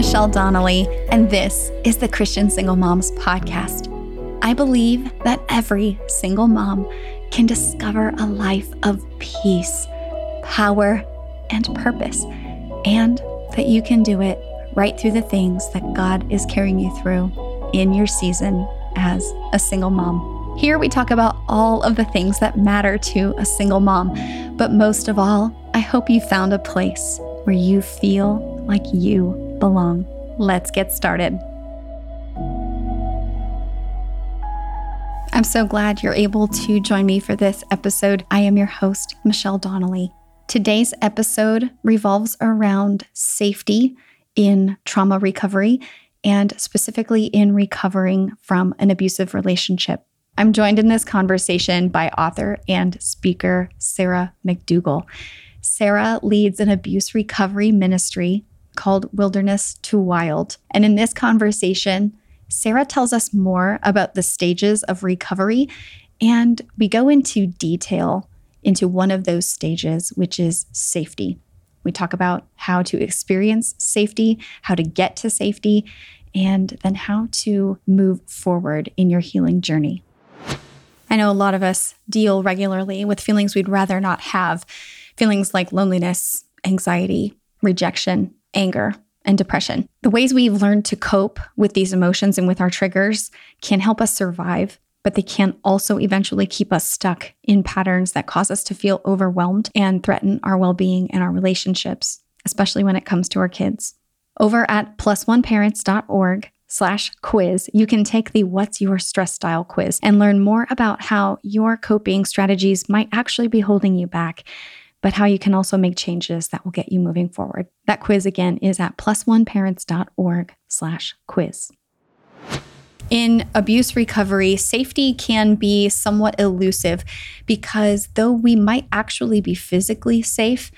Michelle Donnelly, and this is the Christian Single Moms Podcast. I believe that every single mom can discover a life of peace, power, and purpose, and that you can do it right through the things that God is carrying you through in your season as a single mom. Here we talk about all of the things that matter to a single mom, but most of all, I hope you found a place where you feel like you belong. Let's get started. I'm so glad you're able to join me for this episode. I am your host, Michelle Donnelly. Today's episode revolves around safety in trauma recovery and specifically in recovering from an abusive relationship. I'm joined in this conversation by author and speaker Sarah McDugal. Sarah leads an abuse recovery ministry called Wilderness to Wild. And in this conversation, Sarah tells us more about the stages of recovery, and we go into detail into one of those stages, which is safety. We talk about how to experience safety, how to get to safety, and then how to move forward in your healing journey. I know a lot of us deal regularly with feelings we'd rather not have, feelings like loneliness, anxiety, rejection, anger, and depression. The ways we've learned to cope with these emotions and with our triggers can help us survive, but they can also eventually keep us stuck in patterns that cause us to feel overwhelmed and threaten our well being and our relationships, especially when it comes to our kids. Over at plusoneparents.org, slash quiz, you can take the What's Your Stress Style quiz and learn more about how your coping strategies might actually be holding you back but how you can also make changes that will get you moving forward. That quiz again is at plusoneparents.org slash quiz. In abuse recovery, safety can be somewhat elusive because though we might actually be physically safe,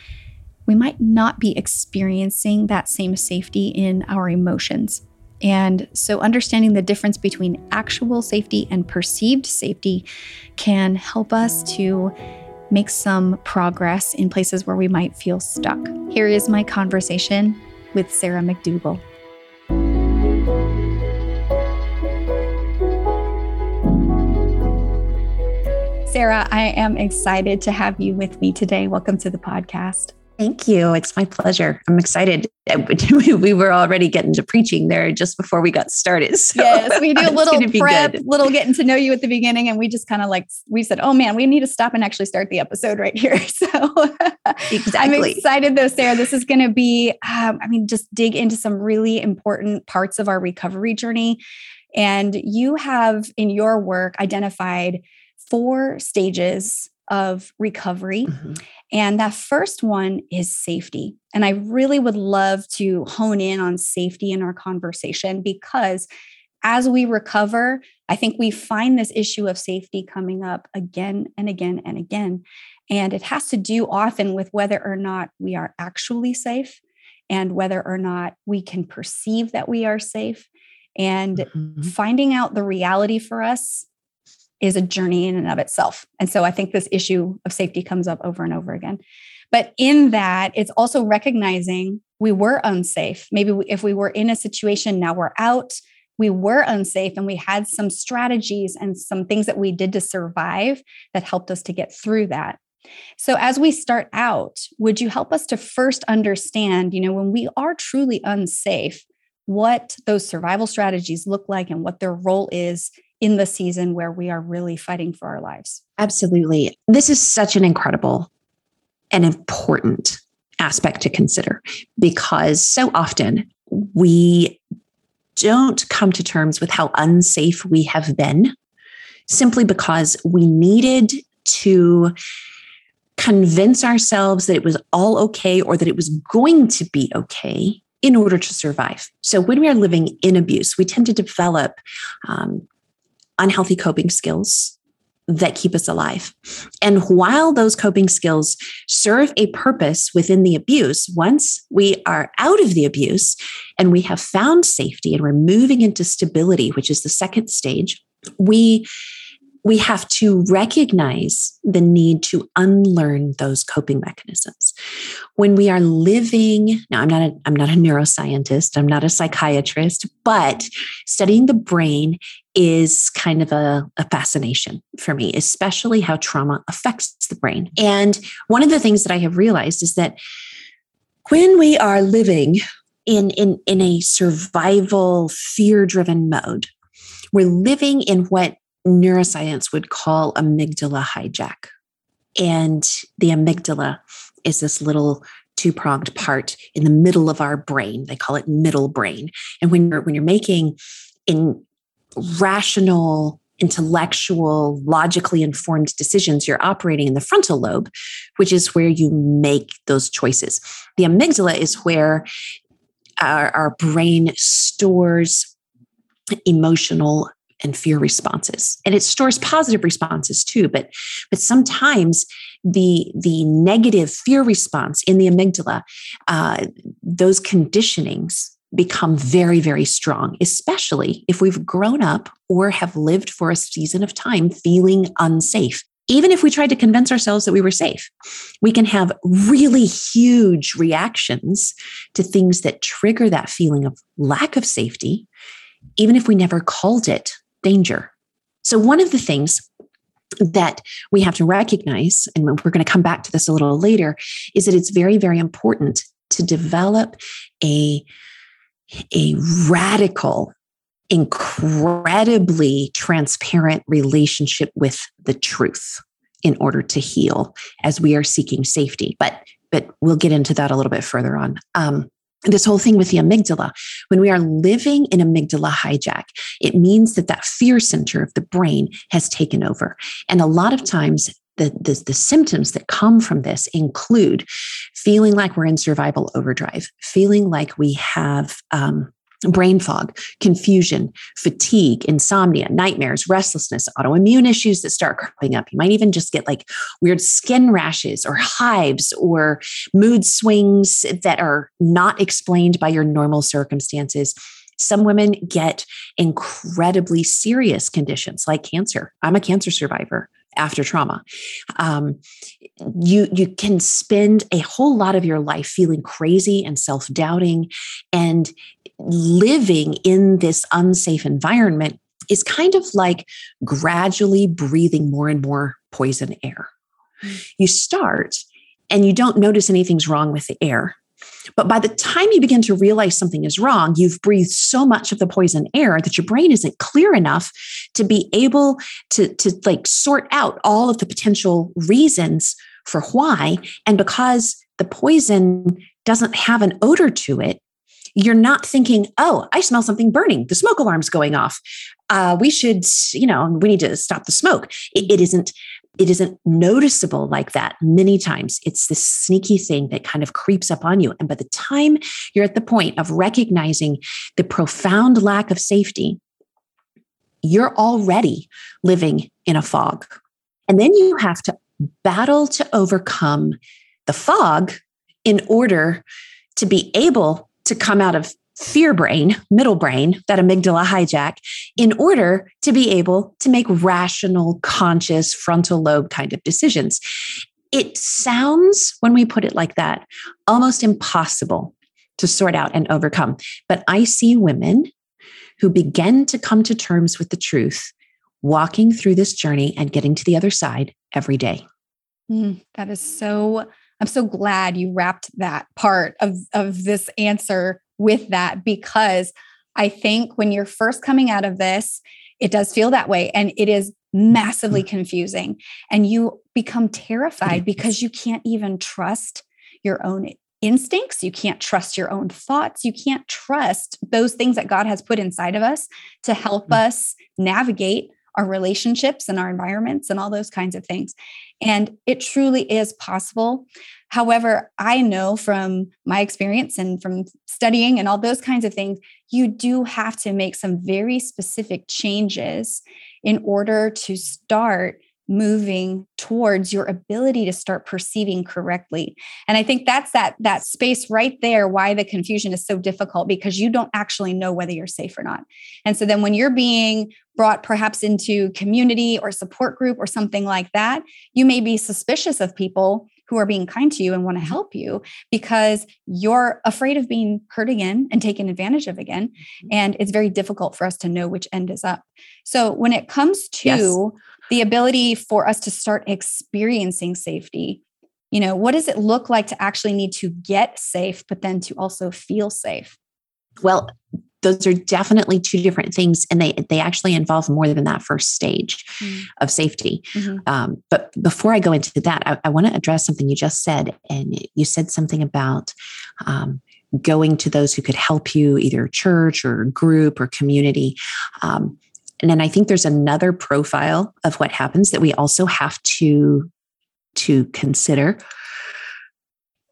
we might not be experiencing that same safety in our emotions. And so, understanding the difference between actual safety and perceived safety can help us to make some progress in places where we might feel stuck. Here is my conversation with Sarah McDugal. Sarah, I am excited to have you with me today. Welcome to the podcast. Thank you. It's my pleasure. I'm excited. We were already getting to preaching there just before we got started. So yes, we do a little prep, little getting to know you at the beginning. And we just kind of like, we said, oh man, we need to stop and actually start the episode right here. So exactly. I'm excited though, Sarah. This is going to be, um, I mean, just dig into some really important parts of our recovery journey. And you have in your work identified four stages of recovery. Mm-hmm. And that first one is safety. And I really would love to hone in on safety in our conversation because as we recover, I think we find this issue of safety coming up again and again and again. And it has to do often with whether or not we are actually safe and whether or not we can perceive that we are safe and mm-hmm. finding out the reality for us is a journey in and of itself. And so I think this issue of safety comes up over and over again. But in that, it's also recognizing we were unsafe. Maybe if we were in a situation, now we're out, we were unsafe, and we had some strategies and some things that we did to survive that helped us to get through that. So, as we start out, would you help us to first understand, you know, when we are truly unsafe, what those survival strategies look like and what their role is in the season where we are really fighting for our lives. Absolutely. This is such an incredible and important aspect to consider because so often we don't come to terms with how unsafe we have been simply because we needed to convince ourselves that it was all okay or that it was going to be okay in order to survive. So, when we are living in abuse, we tend to develop um, unhealthy coping skills that keep us alive. And while those coping skills serve a purpose within the abuse, once we are out of the abuse and we have found safety and we're moving into stability, which is the second stage, we we have to recognize the need to unlearn those coping mechanisms. When we are living, now I'm not a, I'm not a neuroscientist, I'm not a psychiatrist, but studying the brain is kind of a, a fascination for me, especially how trauma affects the brain. And one of the things that I have realized is that when we are living in, in, in a survival, fear driven mode, we're living in what neuroscience would call amygdala hijack. And the amygdala is this little two pronged part in the middle of our brain. They call it middle brain. And when you're when you're making in rational, intellectual, logically informed decisions, you're operating in the frontal lobe, which is where you make those choices. The amygdala is where our, our brain stores emotional and fear responses and it stores positive responses too but but sometimes the the negative fear response in the amygdala uh, those conditionings become very very strong especially if we've grown up or have lived for a season of time feeling unsafe even if we tried to convince ourselves that we were safe, we can have really huge reactions to things that trigger that feeling of lack of safety, even if we never called it danger. So, one of the things that we have to recognize, and we're going to come back to this a little later, is that it's very, very important to develop a, a radical, incredibly transparent relationship with the truth in order to heal as we are seeking safety. But but we'll get into that a little bit further on. Um, this whole thing with the amygdala when we are living in amygdala hijack it means that that fear center of the brain has taken over and a lot of times the, the, the, symptoms that come from this include feeling like we're in survival overdrive feeling like we have um, brain fog, confusion, fatigue, insomnia, nightmares, restlessness, autoimmune issues that start cropping up. You might even just get like weird skin rashes or hives or mood swings that are not explained by your normal circumstances. Some women get incredibly serious conditions like cancer. I'm a cancer survivor after trauma. Um, you you can spend a whole lot of your life feeling crazy and self doubting, and living in this unsafe environment is kind of like gradually breathing more and more poison air. Mm. You start and you don't notice anything's wrong with the air. But by the time you begin to realize something is wrong, you've breathed so much of the poison air that your brain isn't clear enough to be able to, to like sort out all of the potential reasons for why. And because the poison doesn't have an odor to it, you're not thinking, oh, I smell something burning. The smoke alarm's going off. Uh, we should, you know, we need to stop the smoke. It, it isn't. It isn't noticeable like that many times. It's this sneaky thing that kind of creeps up on you. And by the time you're at the point of recognizing the profound lack of safety, you're already living in a fog. And then you have to battle to overcome the fog in order to be able to come out of fear brain, middle brain, that amygdala hijack, in order to be able to make rational, conscious, frontal lobe kind of decisions. It sounds, when we put it like that, almost impossible to sort out and overcome. But I see women who begin to come to terms with the truth, walking through this journey and getting to the other side every day. Mm, that is so I'm so glad you wrapped that part of, of this answer with that because I think when you're first coming out of this, it does feel that way. And it is massively confusing. And you become terrified because you can't even trust your own instincts. You can't trust your own thoughts. You can't trust those things that God has put inside of us to help mm. us navigate our relationships and our environments and all those kinds of things. And it truly is possible. However, I know from my experience and from studying and all those kinds of things, you do have to make some very specific changes in order to start moving towards your ability to start perceiving correctly and i think that's that that space right there why the confusion is so difficult because you don't actually know whether you're safe or not and so then when you're being brought perhaps into community or support group or something like that you may be suspicious of people who are being kind to you and want to mm-hmm. help you because you're afraid of being hurt again and taken advantage of again. Mm-hmm. And it's very difficult for us to know which end is up. So when it comes to yes. The ability for us to start experiencing safety, you know, what does it look like to actually need to get safe, but then to also feel safe? Well, those are definitely two different things and they they actually involve more than that first stage mm. of safety mm-hmm. um, but before i go into that i, I want to address something you just said and you said something about um, going to those who could help you either church or group or community um, and then i think there's another profile of what happens that we also have to to consider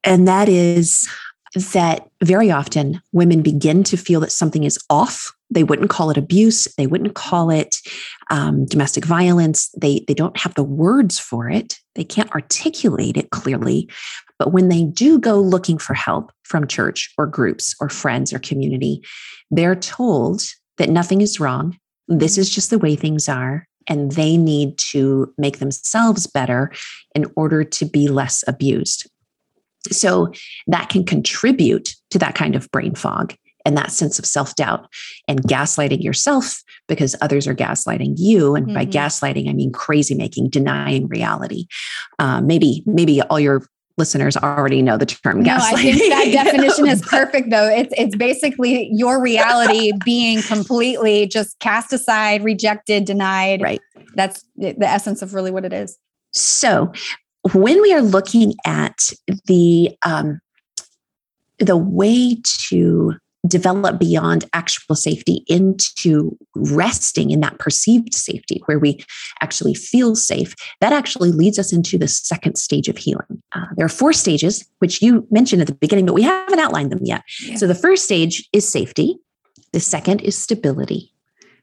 and that is that very often women begin to feel that something is off. They wouldn't call it abuse. They wouldn't call it um, domestic violence. They, they don't have the words for it. They can't articulate it clearly. But when they do go looking for help from church or groups or friends or community, they're told that nothing is wrong. This is just the way things are. And they need to make themselves better in order to be less abused. So that can contribute to that kind of brain fog and that sense of self doubt and gaslighting yourself because others are gaslighting you. And mm-hmm. by gaslighting, I mean crazy making, denying reality. Uh, maybe, maybe all your listeners already know the term no. I think that definition is perfect though. It's it's basically your reality being completely just cast aside, rejected, denied. Right. That's the essence of really what it is. So when we are looking at the um, the way to develop beyond actual safety into resting in that perceived safety where we actually feel safe that actually leads us into the second stage of healing uh, there are four stages which you mentioned at the beginning but we haven't outlined them yet yeah. so the first stage is safety the second is stability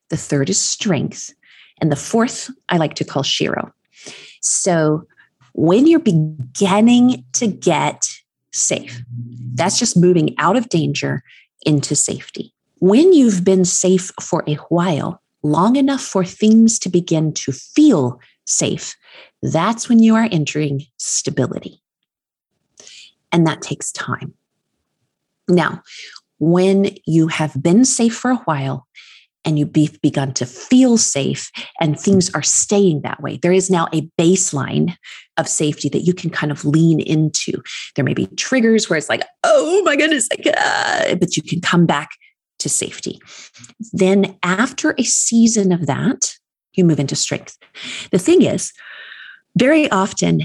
the third is strength and the fourth i like to call shero so when you're beginning to get safe. That's just moving out of danger into safety. When you've been safe for a while, long enough for things to begin to feel safe, that's when you are entering stability. And that takes time. Now, when you have been safe for a while and you've begun to feel safe and things are staying that way. There is now a baseline of safety that you can kind of lean into. There may be triggers where it's like, oh my goodness, but you can come back to safety. Then, after a season of that, you move into strength. The thing is, very often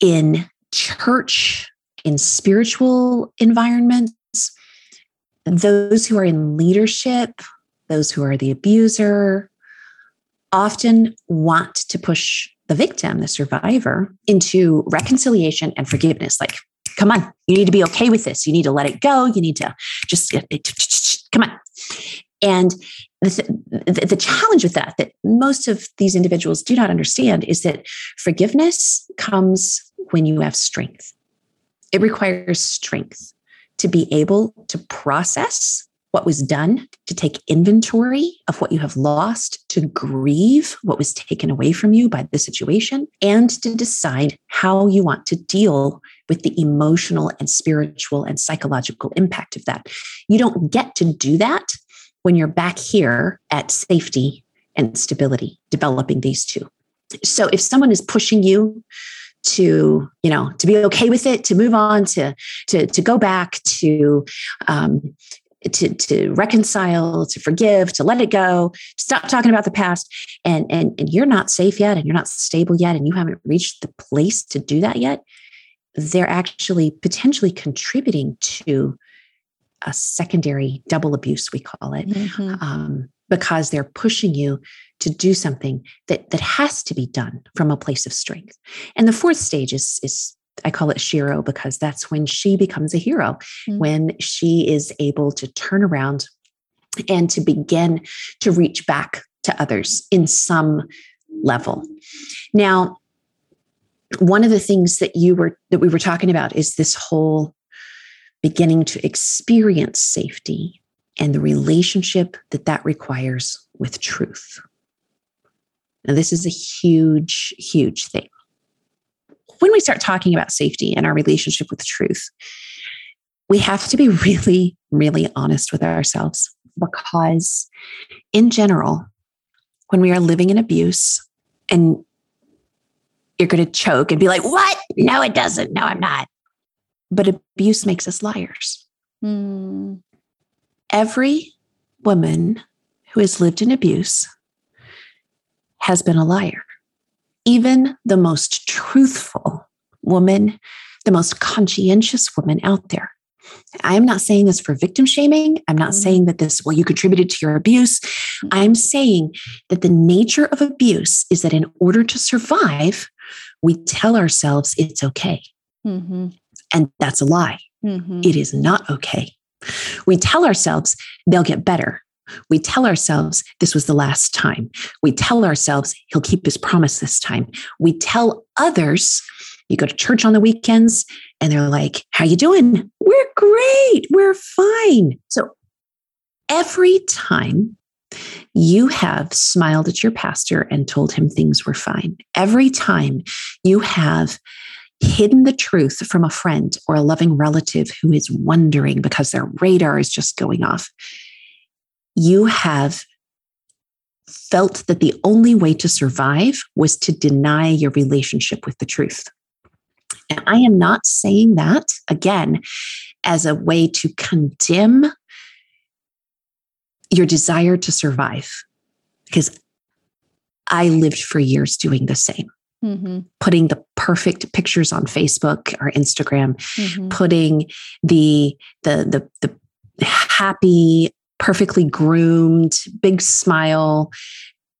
in church, in spiritual environments, those who are in leadership those who are the abuser, often want to push the victim, the survivor, into reconciliation and forgiveness. Like, come on, you need to be okay with this. You need to let it go. You need to just come on. And the, the, challenge with that, that most of these individuals do not understand, is that forgiveness comes when you have strength. It requires strength to be able to process what was done, to take inventory of what you have lost, to grieve what was taken away from you by the situation, and to decide how you want to deal with the emotional and spiritual and psychological impact of that. You don't get to do that when you're back here at safety and stability, developing these two. So if someone is pushing you to you know to be okay with it to move on to to to go back to um, to, to reconcile, to forgive, to let it go, stop talking about the past. And, and, and you're not safe yet, and you're not stable yet, and you haven't reached the place to do that yet, they're actually potentially contributing to a secondary double abuse, we call it, mm-hmm. um, because they're pushing you to do something that, that has to be done from a place of strength. And the fourth stage is, is I call it Shero because that's when she becomes a hero, mm-hmm. when she is able to turn around and to begin to reach back to others in some level. Now, one of the things that you were that we were talking about is this whole beginning to experience safety and the relationship that that requires with truth. Now, this is a huge, huge thing. When we start talking about safety and our relationship with truth, we have to be really, really honest with ourselves because, in general, when we are living in abuse and you're going to choke and be like, What? No, it doesn't. No, I'm not. But abuse makes us liars. Mm. Every woman who has lived in abuse has been a liar. Even the most truthful woman, the most conscientious woman out there. I am not saying this for victim shaming. I'm not mm-hmm. saying that this, well, you contributed to your abuse. Mm-hmm. I'm saying that the nature of abuse is that in order to survive, we tell ourselves it's okay. Mm-hmm. And that's a lie. Mm-hmm. It is not okay. We tell ourselves they'll get better. We tell ourselves this was the last time. We tell ourselves he'll keep his promise this time. We tell others, you go to church on the weekends and they're like, "How you doing?" "We're great. We're fine." So every time you have smiled at your pastor and told him things were fine. Every time you have hidden the truth from a friend or a loving relative who is wondering because their radar is just going off, you have felt that the only way to survive was to deny your relationship with the truth. And I am not saying that again as a way to condemn your desire to survive, because I lived for years doing the same. Mm-hmm. Putting the perfect pictures on Facebook or Instagram, mm-hmm. putting the the the the happy perfectly groomed, big smile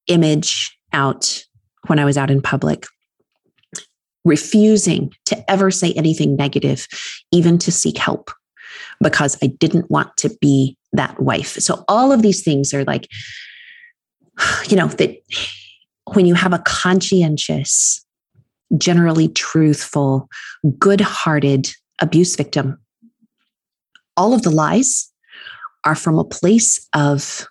image out when I was out in public, refusing to ever say anything negative, even to seek help, because I didn't want to be that wife. So, all of these things are like, you know, that when you have a conscientious, generally truthful, good hearted abuse victim, all of the lies are from a place of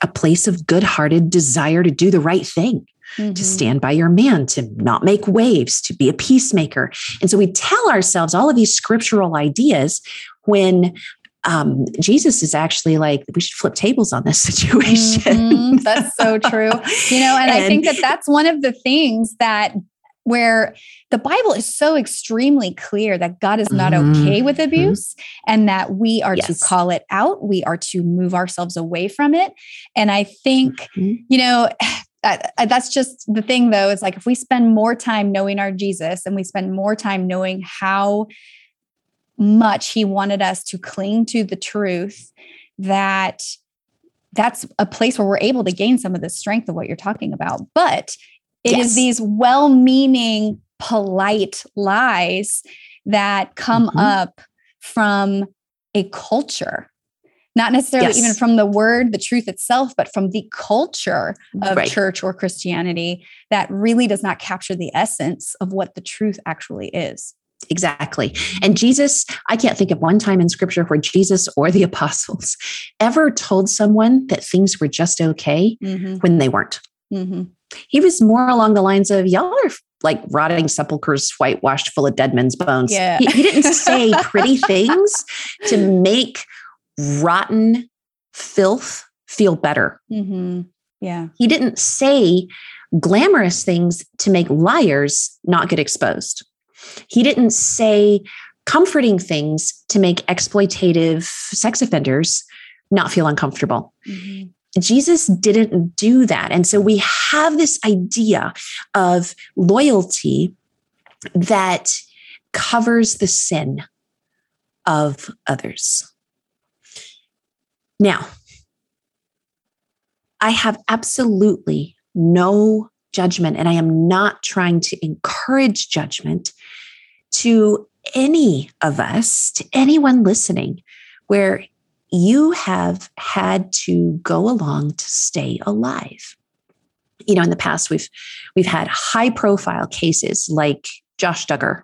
a place of good-hearted desire to do the right thing mm-hmm. to stand by your man to not make waves to be a peacemaker and so we tell ourselves all of these scriptural ideas when um, Jesus is actually like, we should flip tables on this situation. Mm-hmm. That's so true. You know, and, and, I think that that's one of the things that where the Bible is so extremely clear that God is not okay with mm-hmm. abuse and that we are yes. to call it out. We are to move ourselves away from it. And I think, mm-hmm. you know, that's just the thing though. It's like if we spend more time knowing our Jesus and we spend more time knowing how much he wanted us to cling to the truth, that that's a place where we're able to gain some of the strength of what you're talking about. But it yes. is these well meaning, polite lies that come mm-hmm. up from a culture not necessarily yes. even from the word, the truth itself, but from the culture of right. church or Christianity that really does not capture the essence of what the truth actually is. Exactly. And Jesus, I can't think of one time in scripture where Jesus or the apostles ever told someone that things were just okay mm-hmm. when they weren't. Mm-hmm. He was more along the lines of, y'all are like rotting sepulchres whitewashed full of dead men's bones. Yeah. He, he didn't say pretty things to make rotten filth feel better. Mm-hmm. Yeah. He didn't say glamorous things to make liars not get exposed. He didn't say comforting things to make exploitative sex offenders not feel uncomfortable. Mm-hmm. Jesus didn't do that. And so we have this idea of loyalty that covers the sin of others. Now, I have absolutely no judgment, and I am not trying to encourage judgment to any of us, to anyone listening, where you have had to go along to stay alive. you know, in the past we've we've had high profile cases like Josh Duggar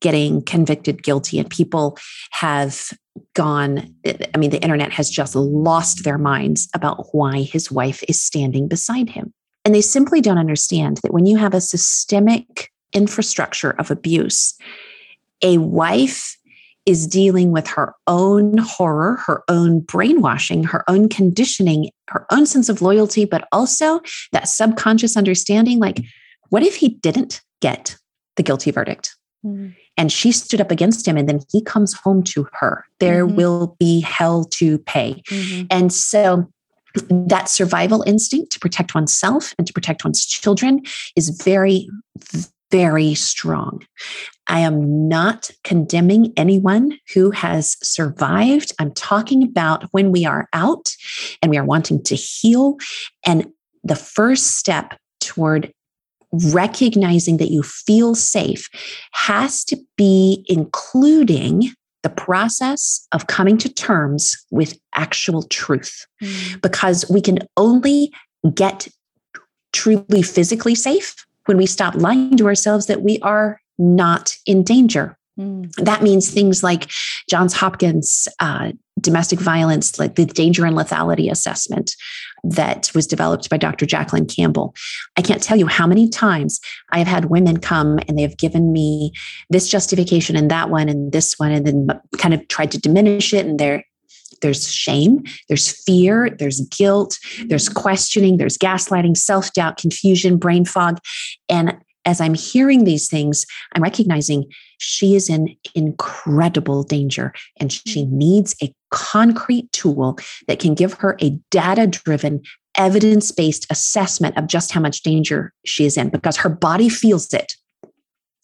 getting convicted guilty and people have gone i mean the internet has just lost their minds about why his wife is standing beside him and they simply don't understand that when you have a systemic infrastructure of abuse a wife is dealing with her own horror, her own brainwashing, her own conditioning, her own sense of loyalty, but also that subconscious understanding like, what if he didn't get the guilty verdict? Mm-hmm. And she stood up against him, and then he comes home to her. There mm-hmm. will be hell to pay. Mm-hmm. And so that survival instinct to protect oneself and to protect one's children is very, very strong. I am not condemning anyone who has survived. I'm talking about when we are out and we are wanting to heal. And the first step toward recognizing that you feel safe has to be including the process of coming to terms with actual truth. Mm. Because we can only get truly physically safe when we stop lying to ourselves that we are not in danger. Mm. That means things like Johns Hopkins uh, domestic violence, like the danger and lethality assessment that was developed by Dr. Jacqueline Campbell. I can't tell you how many times I have had women come and they have given me this justification and that one and this one, and then kind of tried to diminish it. And they're there's shame, there's fear, there's guilt, there's questioning, there's gaslighting, self doubt, confusion, brain fog. And as I'm hearing these things, I'm recognizing she is in incredible danger and she mm. needs a concrete tool that can give her a data driven, evidence based assessment of just how much danger she is in because her body feels it.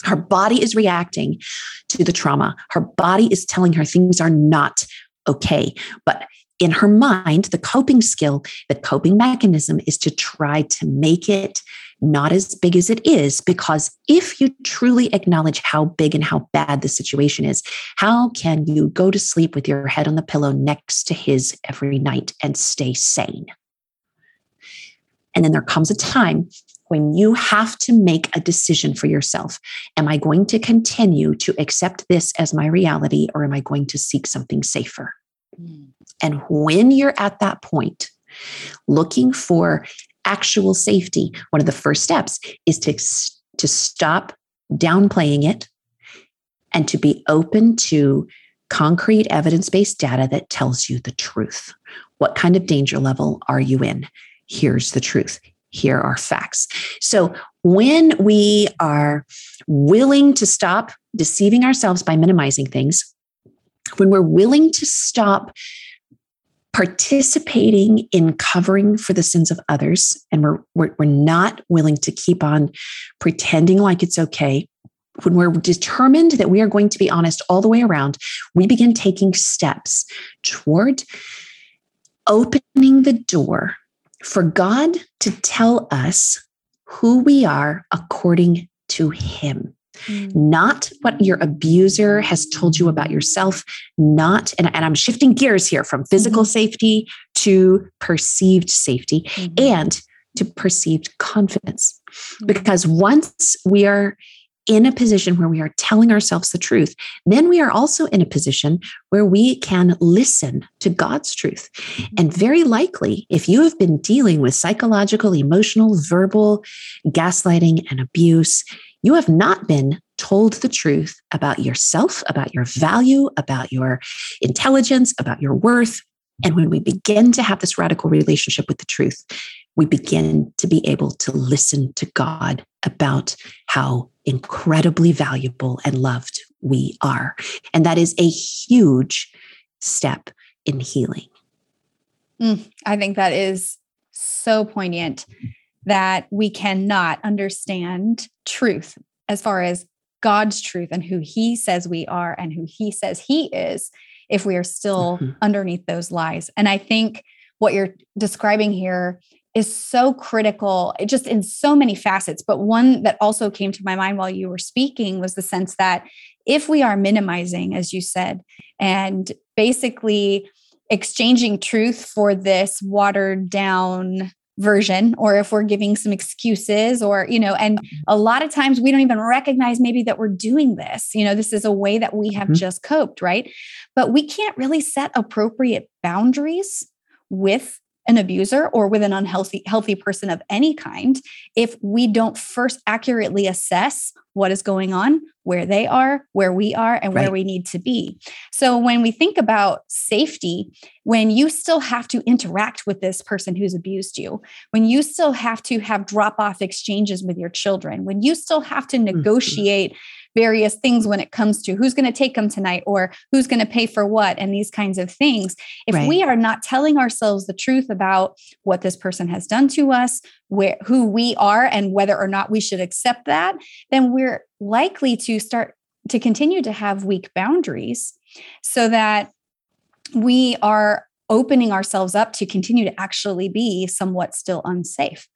Her body is reacting to the trauma. Her body is telling her things are not okay. But in her mind, the coping skill, the coping mechanism is to try to make it not as big as it is. Because if you truly acknowledge how big and how bad the situation is, how can you go to sleep with your head on the pillow next to his every night and stay sane? And then there comes a time when you have to make a decision for yourself. Am I going to continue to accept this as my reality or am I going to seek something safer? And when you're at that point, looking for actual safety, one of the first steps is to, to stop downplaying it and to be open to concrete evidence based data that tells you the truth. What kind of danger level are you in? Here's the truth. Here are facts. So, when we are willing to stop deceiving ourselves by minimizing things, when we're willing to stop participating in covering for the sins of others, and we're, we're, we're not willing to keep on pretending like it's okay, when we're determined that we are going to be honest all the way around, we begin taking steps toward opening the door for God to tell us who we are according to Him. Mm. Not what your abuser has told you about yourself, not, and, and I'm shifting gears here from physical mm-hmm. safety to perceived safety mm-hmm. and to perceived confidence. Mm-hmm. Because once we are in a position where we are telling ourselves the truth, then we are also in a position where we can listen to God's truth. Mm-hmm. And very likely, if you have been dealing with psychological, emotional, verbal gaslighting and abuse, you have not been told the truth about yourself, about your value, about your intelligence, about your worth. And when we begin to have this radical relationship with the truth, we begin to be able to listen to God about how incredibly valuable and loved we are. And that is a huge step in healing. Mm, I think that is so poignant that we cannot understand truth as far as God's truth and who he says we are and who he says he is if we are still mm-hmm. underneath those lies. And I think what you're describing here is so critical, just in so many facets. But one that also came to my mind while you were speaking was the sense that if we are minimizing, as you said, and basically exchanging truth for this watered down version or if we're giving some excuses or you know and a lot of times we don't even recognize maybe that we're doing this. You know this is a way that we have mm-hmm. just coped right? But we can't really set appropriate boundaries with an abuser or with an unhealthy healthy person of any kind if we don't first accurately assess what is going on where they are where we are and right. where we need to be so when we think about safety when you still have to interact with this person who's abused you when you still have to have drop off exchanges with your children when you still have to mm-hmm. negotiate various things when it comes to who's going to take them tonight or who's going to pay for what and these kinds of things. If right. we are not telling ourselves the truth about what this person has done to us, where who we are and whether or not we should accept that, then we're likely to start to continue to have weak boundaries so that we are opening ourselves up to continue to actually be somewhat still unsafe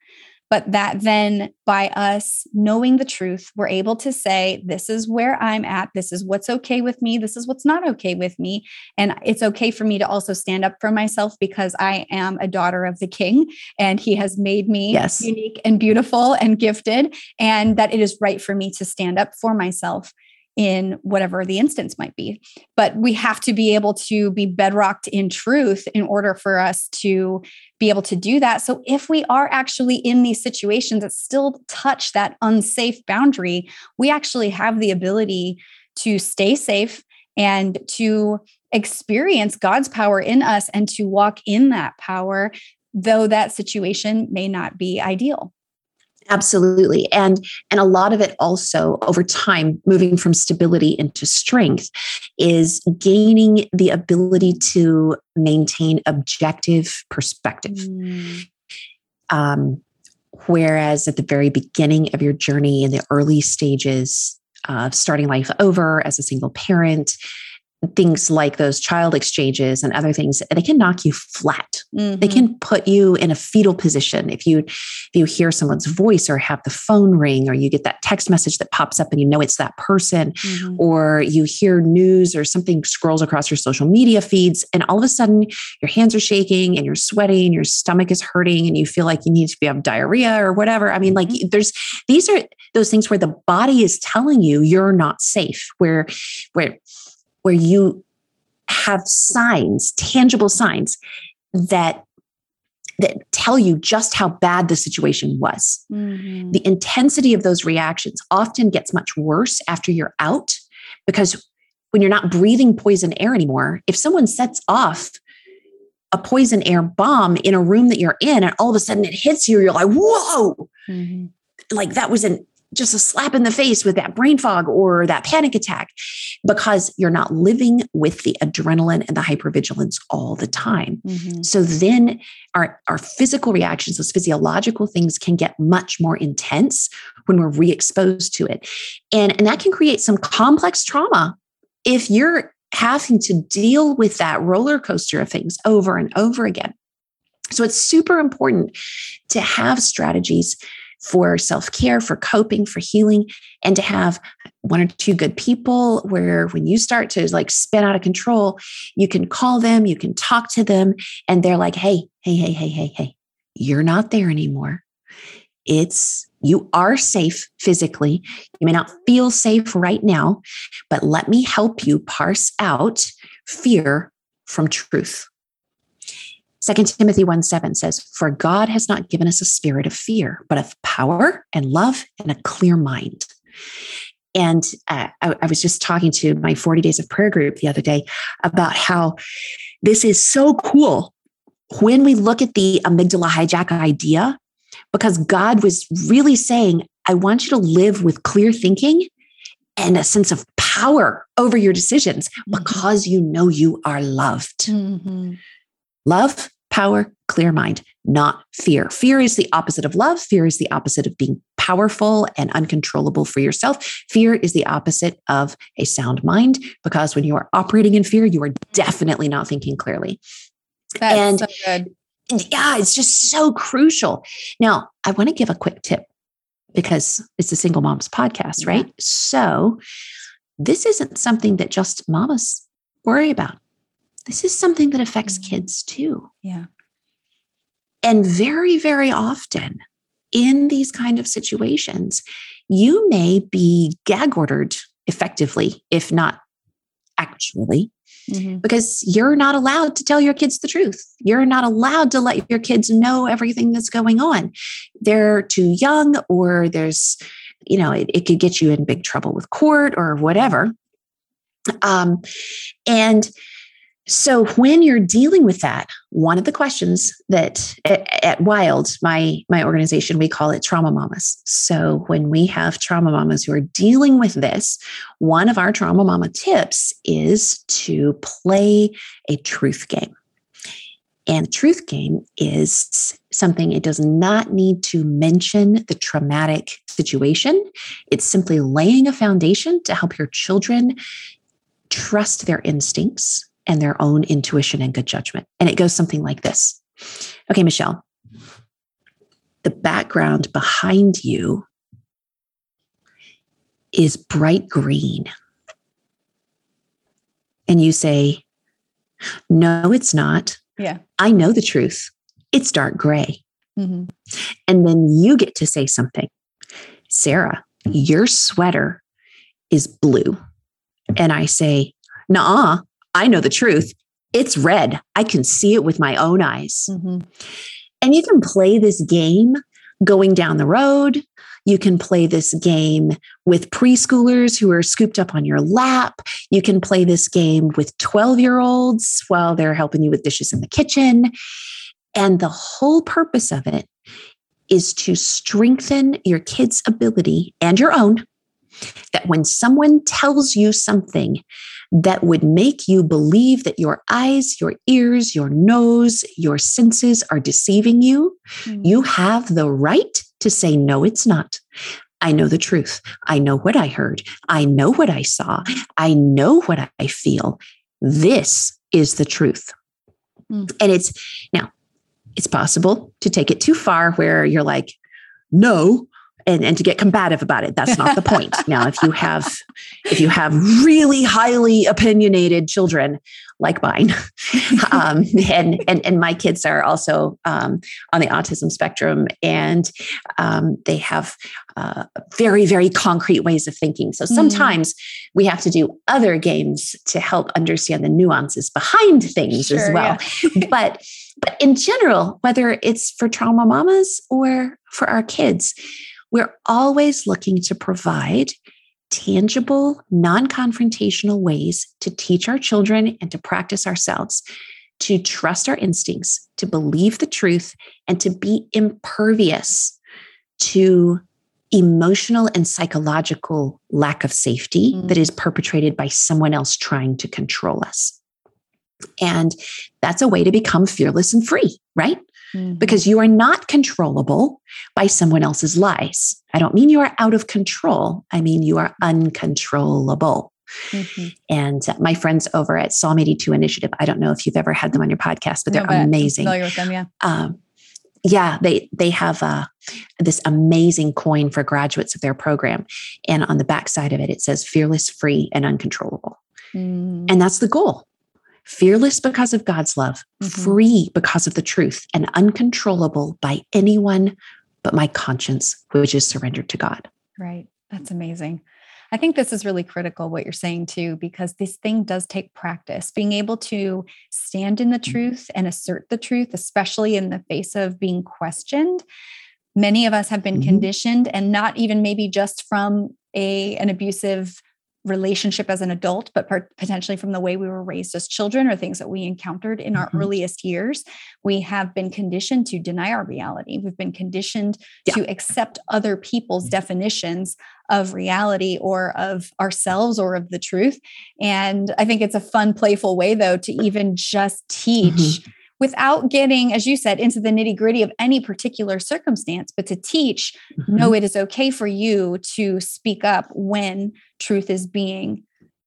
but that then by us knowing the truth, we're able to say, This is where I'm at. This is what's okay with me. This is what's not okay with me. And it's okay for me to also stand up for myself because I am a daughter of the king and he has made me yes. unique and beautiful and gifted. And that it is right for me to stand up for myself in whatever the instance might be. But we have to be able to be bedrocked in truth in order for us to be able to do that. So if we are actually in these situations that still touch that unsafe boundary, we actually have the ability to stay safe and to experience God's power in us and to walk in that power, though that situation may not be ideal. Absolutely. And and a lot of it also over time moving from stability into strength is gaining the ability to maintain objective perspective. Mm. Um, whereas at the very beginning of your journey in the early stages of starting life over as a single parent, things like those child exchanges and other things they can knock you flat mm-hmm. they can put you in a fetal position if you if you hear someone's voice or have the phone ring or you get that text message that pops up and you know it's that person mm-hmm. or you hear news or something scrolls across your social media feeds and all of a sudden your hands are shaking and you're sweating your stomach is hurting and you feel like you need to be have diarrhea or whatever i mean like mm-hmm. there's these are those things where the body is telling you you're not safe where where where you have signs, tangible signs that that tell you just how bad the situation was. Mm-hmm. The intensity of those reactions often gets much worse after you're out because when you're not breathing poison air anymore, if someone sets off a poison air bomb in a room that you're in and all of a sudden it hits you, you're like, whoa. Mm-hmm. Like that was an just a slap in the face with that brain fog or that panic attack because you're not living with the adrenaline and the hypervigilance all the time. Mm-hmm. So then our, our physical reactions, those physiological things can get much more intense when we're re exposed to it. And, and that can create some complex trauma if you're having to deal with that roller coaster of things over and over again. So it's super important to have strategies for self care, for coping, for healing, and to have one or two good people where when you start to like spin out of control, you can call them, you can talk to them, and they're like, hey, hey, hey, hey, hey, hey, you're not there anymore. It's you are safe physically. You may not feel safe right now, but let me help you parse out fear from truth. 2 Timothy 1 7 says, For God has not given us a spirit of fear, but of power and love and a clear mind. And uh, I, I was just talking to my 40 days of prayer group the other day about how this is so cool when we look at the amygdala hijack idea, because God was really saying, I want you to live with clear thinking and a sense of power over your decisions mm-hmm. because you know you are loved. Mm-hmm. Love, power, clear mind, not fear. Fear is the opposite of love. Fear is the opposite of being powerful and uncontrollable for yourself. Fear is the opposite of a sound mind because when you are operating in fear, you are definitely not thinking clearly. That's and so good. Yeah, it's just so crucial. Now, I want to give a quick tip because it's a single mom's podcast, right? Yeah. So, this isn't something that just mamas worry about this is something that affects mm-hmm. kids too. Yeah. And very, very often in these kind of situations, you may be gag ordered effectively, if not actually, mm-hmm. because you're not allowed to tell your kids the truth. You're not allowed to let your kids know everything that's going on. They're too young, or there's, you know, it, it could get you in big trouble with court or whatever. Um, and so when you're dealing with that, one of the questions that at, at, Wild, my my organization, we call it trauma mamas. So when we have trauma mamas who are dealing with this, one of our trauma mama tips is to play a truth game. And truth game is something it does not need to mention the traumatic situation. It's simply laying a foundation to help your children trust their instincts and their own intuition and good judgment. And it goes something like this Okay, Michelle, the background behind you is bright green. And you say, No, it's not. Yeah. I know the truth. It's dark gray. Mm-hmm. And then you get to say something. Sarah, your sweater is blue. And I say, Nah, I know the truth. It's red. I can see it with my own eyes. Mm-hmm. And you can play this game going down the road. You can play this game with preschoolers who are scooped up on your lap. You can play this game with 12 year olds while they're helping you with dishes in the kitchen. And the whole purpose of it is to strengthen your kids' ability and your own that when someone tells you something that would make you believe that your eyes, your ears, your nose, your senses are deceiving you, mm-hmm. you have the right to say, no, it's not. I know the truth. I know what I heard. I know what I saw. I know what I feel. This is the truth. Mm. And it's now, it's possible to take it too far where you're like, no, and, and to get combative about it. That's not the point. now, if you have if you have really highly opinionated children like mine, um, and, and and my kids are also um, on the autism spectrum, and um, they have uh, very very concrete ways of thinking. So mm-hmm. sometimes mm. we have to do other games to help understand the nuances behind things sure, as well. Yeah. but but in general, whether it's for trauma mamas or for our kids, we're always looking to provide tangible, non confrontational ways to teach our children and to practice ourselves, to trust our instincts, to believe the truth, and to be impervious to emotional and psychological lack of safety mm. that is perpetrated by someone else trying to control us. And that's a way to become fearless and free, right? Mm-hmm. because you are not controllable by someone else's lies. I don't mean you are out of control, I mean you are uncontrollable. Mm-hmm. And my friends over at Psalm 82 Initiative, I don't know if you've ever had them on your podcast, but they're no, but amazing. familiar with them, yeah. Um, yeah, they they have uh, this amazing coin for graduates of their program, and on the back side of it, it says "fearless, free, and uncontrollable," mm. and that's the goal fearless because of God's love, mm-hmm. free because of the truth, and uncontrollable by anyone but my conscience, which is surrendered to God. Right. That's amazing. I think this is really critical what you're saying too, because this thing does take practice. Being able to stand in the mm-hmm. truth and assert the truth, especially in the face of being questioned. Many of us have been mm-hmm. conditioned, and not even maybe just from a an abusive relationship as an adult, but potentially from the way we were raised as children or things that we encountered in our mm-hmm. earliest years, we have been conditioned to deny our reality. We've been conditioned yeah. to accept other people's definitions of reality or of ourselves or of the truth. And I think it's a fun, playful way, though, to even just teach. Mm-hmm without getting, as you said, into the nitty gritty of any particular circumstance, but to teach, mm-hmm. no, it is okay for you to speak up when truth is being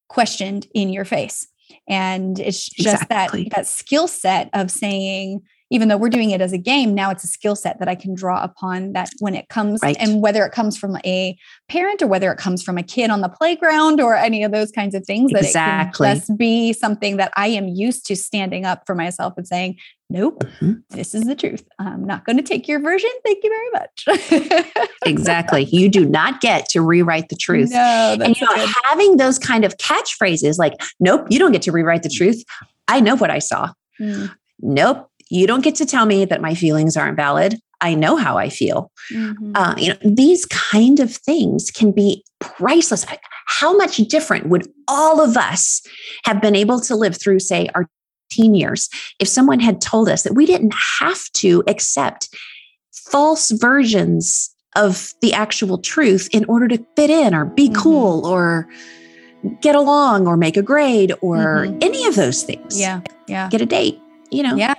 questioned in your face. And it's just exactly. that that skill set of saying, even though we're doing it as a game, now it's a skill set that I can draw upon that when it comes Right. and whether it comes from a parent or whether it comes from a kid on the playground or any of those kinds of things, that Exactly. it can just be something that I am used to standing up for myself and saying, Nope, Mhm. this is the truth. I'm not going to take your version. Thank you very much. Exactly. you do not get to rewrite the truth. No, and you know, good. having those kind of catchphrases like, nope, you don't get to rewrite the truth. I know what I saw. Mm, Nope, you don't get to tell me that my feelings aren't valid. I know how I feel. mhm. Uh, you know, these kind of things can be priceless. How much different would all of us have been able to live through, say, our teen years if someone had told us that we didn't have to accept false versions of the actual truth in order to fit in or be Mhm. cool or get along or make a grade or Mhm. any of those things. yeah, yeah. Get a date, you know. Yeah.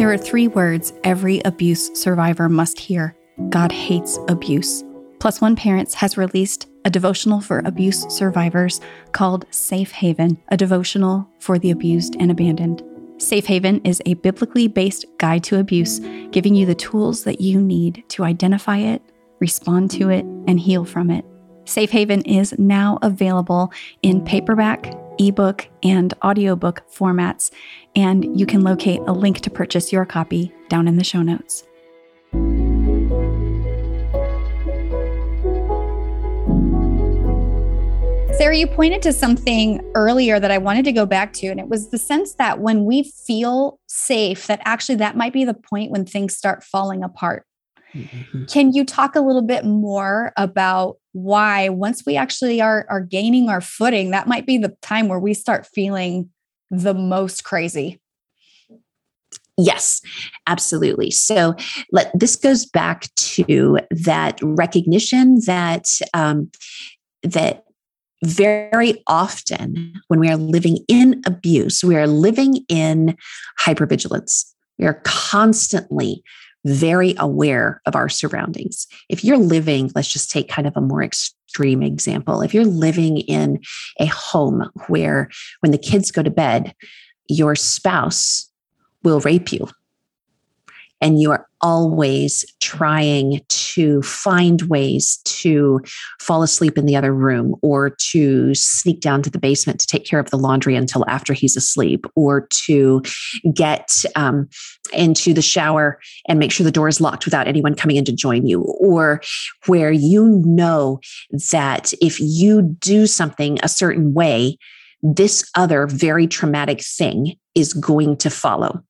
There are three words every abuse survivor must hear God hates abuse. Plus One Parents has released a devotional for abuse survivors called Safe Haven, a devotional for the abused and abandoned. Safe Haven is a biblically based guide to abuse, giving you the tools that you need to identify it, respond to it, and heal from it. Safe Haven is now available in paperback, ebook, and audiobook formats, and you can locate a link to purchase your copy down in the show notes. Sarah, you pointed to something earlier that I wanted to go back to, and it was the sense that when we feel safe, that actually that might be the point when things start falling apart. Mhm. Can you talk a little bit more about why once we actually are are gaining our footing, that might be the time where we start feeling the most crazy? Yes, absolutely. So let this goes back to that recognition that um, that very often when we are living in abuse, we are living in hypervigilance. We are constantly very aware of our surroundings. If you're living, let's just take kind of a more extreme example. If you're living in a home where when the kids go to bed, your spouse will rape you. And you are always trying to find ways to fall asleep in the other room or to sneak down to the basement to take care of the laundry until after he's asleep or to get um, into the shower and make sure the door is locked without anyone coming in to join you or where you know that if you do something a certain way, this other very traumatic thing is going to follow.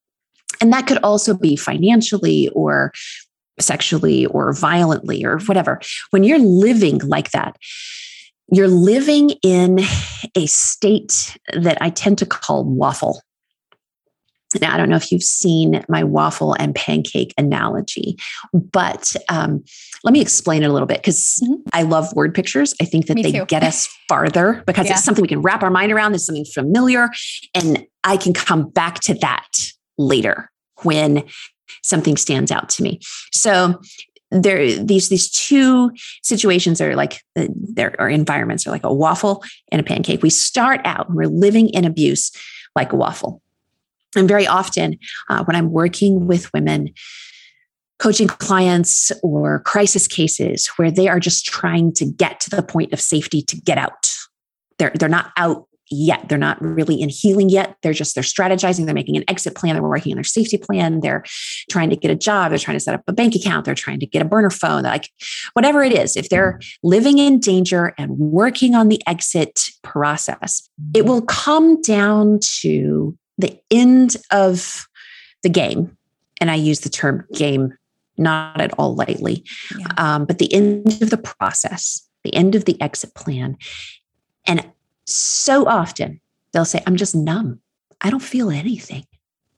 And that could also be financially or sexually or violently or whatever. When you're living like that, you're living in a state that I tend to call waffle. Now, I don't know if you've seen my waffle and pancake analogy, but um, let me explain it a little bit because Mhm. I love word pictures. I think that Me they too. get us farther because Yeah. it's something we can wrap our mind around. It's something familiar. And I can come back to that later when something stands out to me. So there these these two situations are like uh, there are environments are like a waffle and a pancake. We start out we're living in abuse like a waffle. And very often uh, when I'm working with women coaching clients or crisis cases where they are just trying to get to the point of safety to get out. They're they're not out yet. They're not really in healing yet. They're just they're strategizing, they're making an exit plan, they're working on their safety plan, they're trying to get a job, they're trying to set up a bank account, they're trying to get a burner phone, like whatever it is. If they're living in danger and working on the exit process, it will come down to the end of the game. And I use the term game not at all lightly, Yeah. um, but the end of the process, the end of the exit plan. And so often they'll say, I'm just numb. I don't feel anything.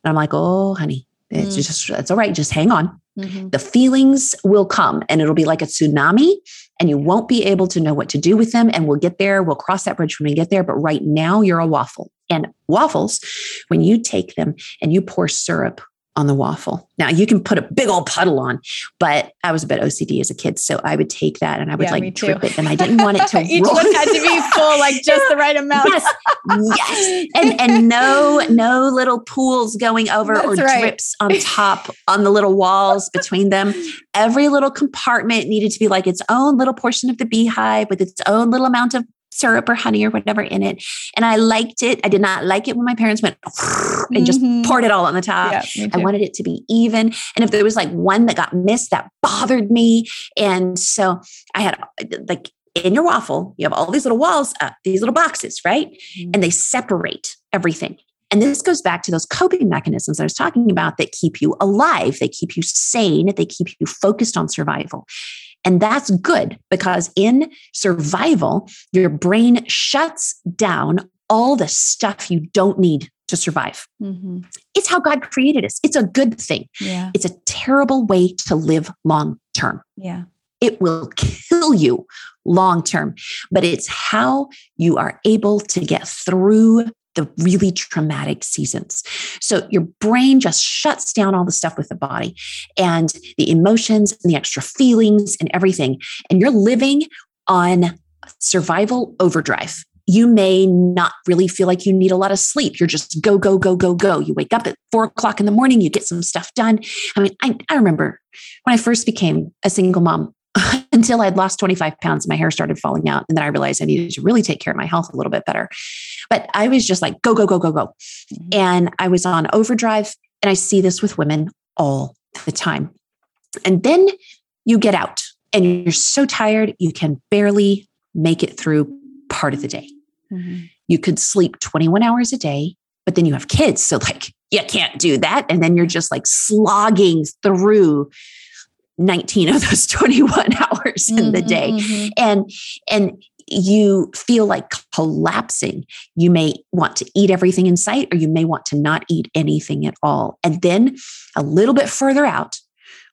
And I'm like, oh, honey, it's Mm. just, it's all right. Just hang on. Mhm. The feelings will come and it'll be like a tsunami, and you won't be able to know what to do with them. And we'll get there. We'll cross that bridge when we get there. But right now, you're a waffle. And waffles, when you take them and you pour syrup on the waffle. Now you can put a big old puddle on, but I was a bit OCD as a kid, so I would take that and I would Yeah, like drip it, and I didn't want it to Each roll. one had to be full, like just the right amount. yes, yes, and and no no little pools going over or right. drips on top on the little walls between them. Every little compartment needed to be like its own little portion of the beehive with its own little amount of syrup or honey or whatever in it. And I liked it. I did not like it when my parents went and just Mhm. poured it all on the top. Yeah, I wanted it to be even. And if there was like one that got missed, that bothered me. And so I had like in your waffle, you have all these little walls up, these little boxes, right? And they separate everything. And this goes back to those coping mechanisms I was talking about that keep you alive, they keep you sane, they keep you focused on survival. And that's good because in survival, your brain shuts down all the stuff you don't need to survive. Mhm. It's how God created us. It's a good thing. Yeah. It's a terrible way to live long term. Yeah. It will kill you long term, but it's how you are able to get through the really traumatic seasons. So your brain just shuts down all the stuff with the body and the emotions and the extra feelings and everything. And you're living on survival overdrive. You may not really feel like you need a lot of sleep. You're just go, go, go, go, go. You wake up at four o'clock in the morning, you get some stuff done. I mean, I, I remember when I first became a single mom, until I'd lost 25 pounds, my hair started falling out. And then I realized I needed to really take care of my health a little bit better. But I was just like, go, go, go, go, go. Mhm. And I was on overdrive. And I see this with women all the time. And then you get out and you're so tired, you can barely make it through part of the day. Mhm. You could sleep 21 hours a day, but then you have kids. So, like, you can't do that. And then you're just like slogging through 19 of those 21 hours in the day. Mhm. and and you feel like collapsing. You may want to eat everything in sight or you may want to not eat anything at all. And then a little bit further out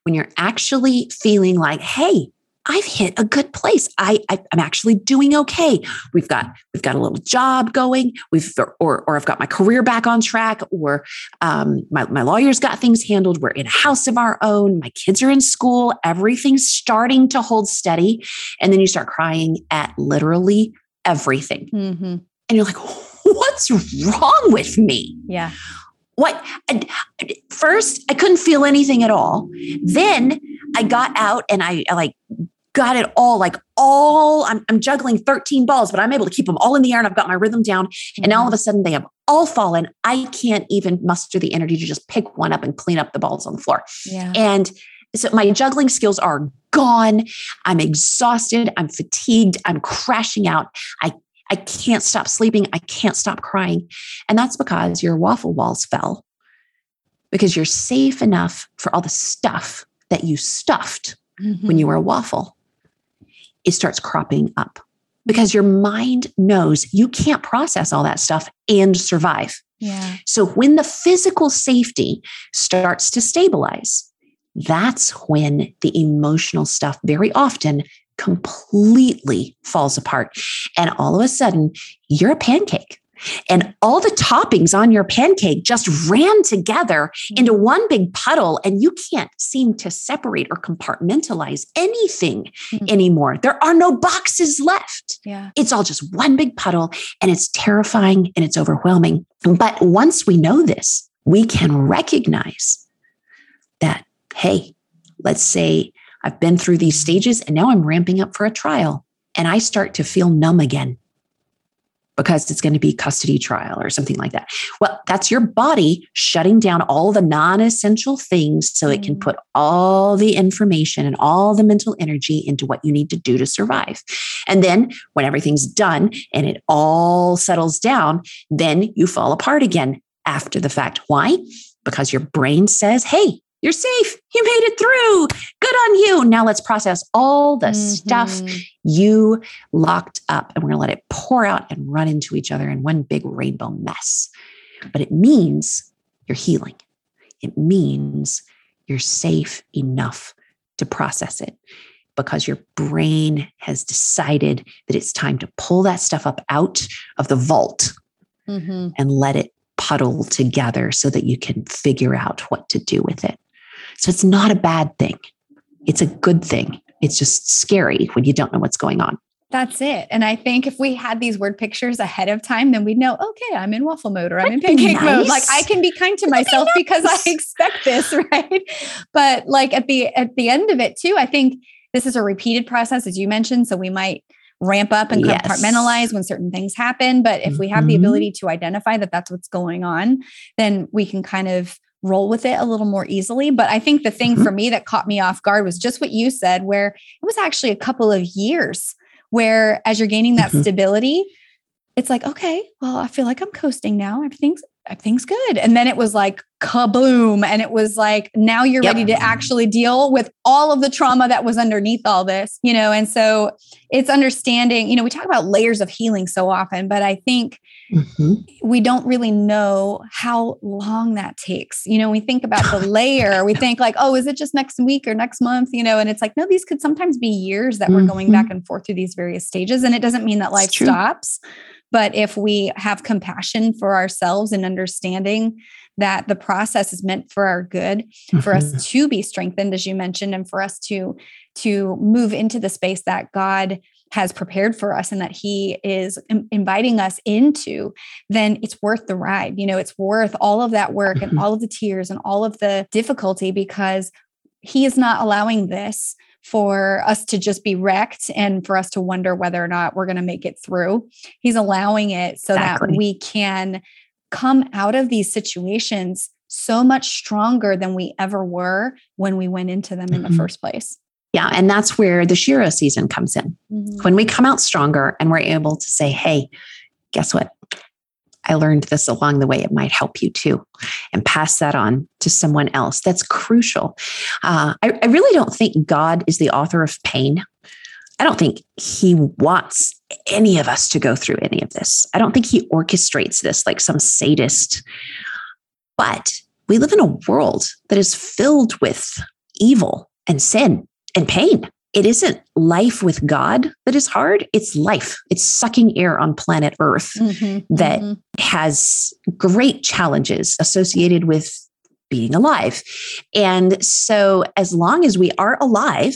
when you're actually feeling like hey i've hit a good place I, I i'm actually doing okay we've got we've got a little job going we've or or i've got my career back on track or um, my, my lawyer's got things handled we're in a house of our own my kids are in school everything's starting to hold steady and then you start crying at literally everything. Mhm. And you're like, what's wrong with me? Yeah. What? First, I couldn't feel anything at all. Then I got out and I, I like got it all like all I'm, I'm juggling 13 balls, but I'm able to keep them all in the air and I've got my rhythm down. And now all of a mm-hmm. sudden they have all fallen. I can't even muster the energy to just pick one up and clean up the balls on the floor. Yeah. And so my juggling skills are gone. I'm exhausted. I'm fatigued. I'm crashing out. I, I can't stop sleeping. I can't stop crying. And that's because your waffle walls fell because you're safe enough for all the stuff that you stuffed when you mm-hmm. were a waffle. It starts cropping up because your mind knows you can't process all that stuff and survive. Yeah. So when the physical safety starts to stabilize, that's when the emotional stuff very often completely falls apart. And all of a sudden, you're a pancake. And all the toppings on your pancake just ran together into one big puddle, and you can't seem to separate or compartmentalize anything Mhm. anymore. There are no boxes left. Yeah. It's all just one big puddle and it's terrifying and it's overwhelming. But once we know this, we can recognize that, hey, let's say I've been through these stages and now I'm ramping up for a trial and I start to feel numb again because it's going to be custody trial or something like that. Well, that's your body shutting down all the non essential things so it can Mm. put all the information and all the mental energy into what you need to do to survive. And then when everything's done and it all settles down, then you fall apart again after the fact. Why? Because your brain says, hey, you're safe. You made it through. Good on you. Now let's process all the stuff Mhm. you locked up and we're going to let it pour out and run into each other in one big rainbow mess. But it means you're healing. It means you're safe enough to process it because your brain has decided that it's time to pull that stuff up out of the vault Mhm. and let it puddle together so that you can figure out what to do with it. So it's not a bad thing. It's a good thing. It's just scary when you don't know what's going on. That's it. And I think if we had these word pictures ahead of time, then we'd know, okay, I'm in waffle mode or I'm in pancake nice. mode. Like I can be kind to myself be nice. because I expect this, right? But like at the at the end of it too, I think this is a repeated process, as you mentioned. So we might ramp up and yes. compartmentalize when certain things happen. But if we have the mm-hmm. ability to identify that that's what's going on, then we can kind of roll with it a little more easily. But I think the thing mm-hmm. for me that caught me off guard was just what you said, where it was actually a couple of years where as you're gaining that mm-hmm. stability, it's like, okay, well, I feel like I'm coasting now. Everything's everything's good. And then it was like kaboom. And it was like, now you're yep. ready to actually deal with all of the trauma that was underneath all this, you know? And so it's understanding, you know, we talk about layers of healing so often, but I think mm-hmm. we don't really know how long that takes. You know, we think about the layer, we think like, oh, is it just next week or next month, you know? And it's like, no, these could sometimes be years that mm-hmm. we're going back mm-hmm. and forth through these various stages. And it doesn't mean that life stops but if we have compassion for ourselves and understanding that the process is meant for our good, mm-hmm. for us mm-hmm. to be strengthened, as you mentioned, and for us to to move into the space that God has prepared for us and that he is inviting us into then it's worth the ride you know it's worth all of that work and mm-hmm. all of the tears and all of the difficulty because he is not allowing this for us to just be wrecked and for us to wonder whether or not we're going to make it through. He's allowing it so exactly. that we can come out of these situations so much stronger than we ever were when we went into them in mm-hmm. the first place. Yeah. And that's where the Shero season comes in. Mm-hmm. When we come out stronger and we're able to say, hey, guess what? I learned this along the way. It might help you too, and pass that on to someone else. That's crucial. Uh, I, I really don't think God is the author of pain. I don't think he wants any of us to go through any of this. I don't think he orchestrates this like some sadist. But we live in a world that is filled with evil and sin and pain it isn't life with God that is hard. It's life. It's sucking air on planet Earth mm-hmm, that mm-hmm. has great challenges associated with being alive. And so, as long as we are alive,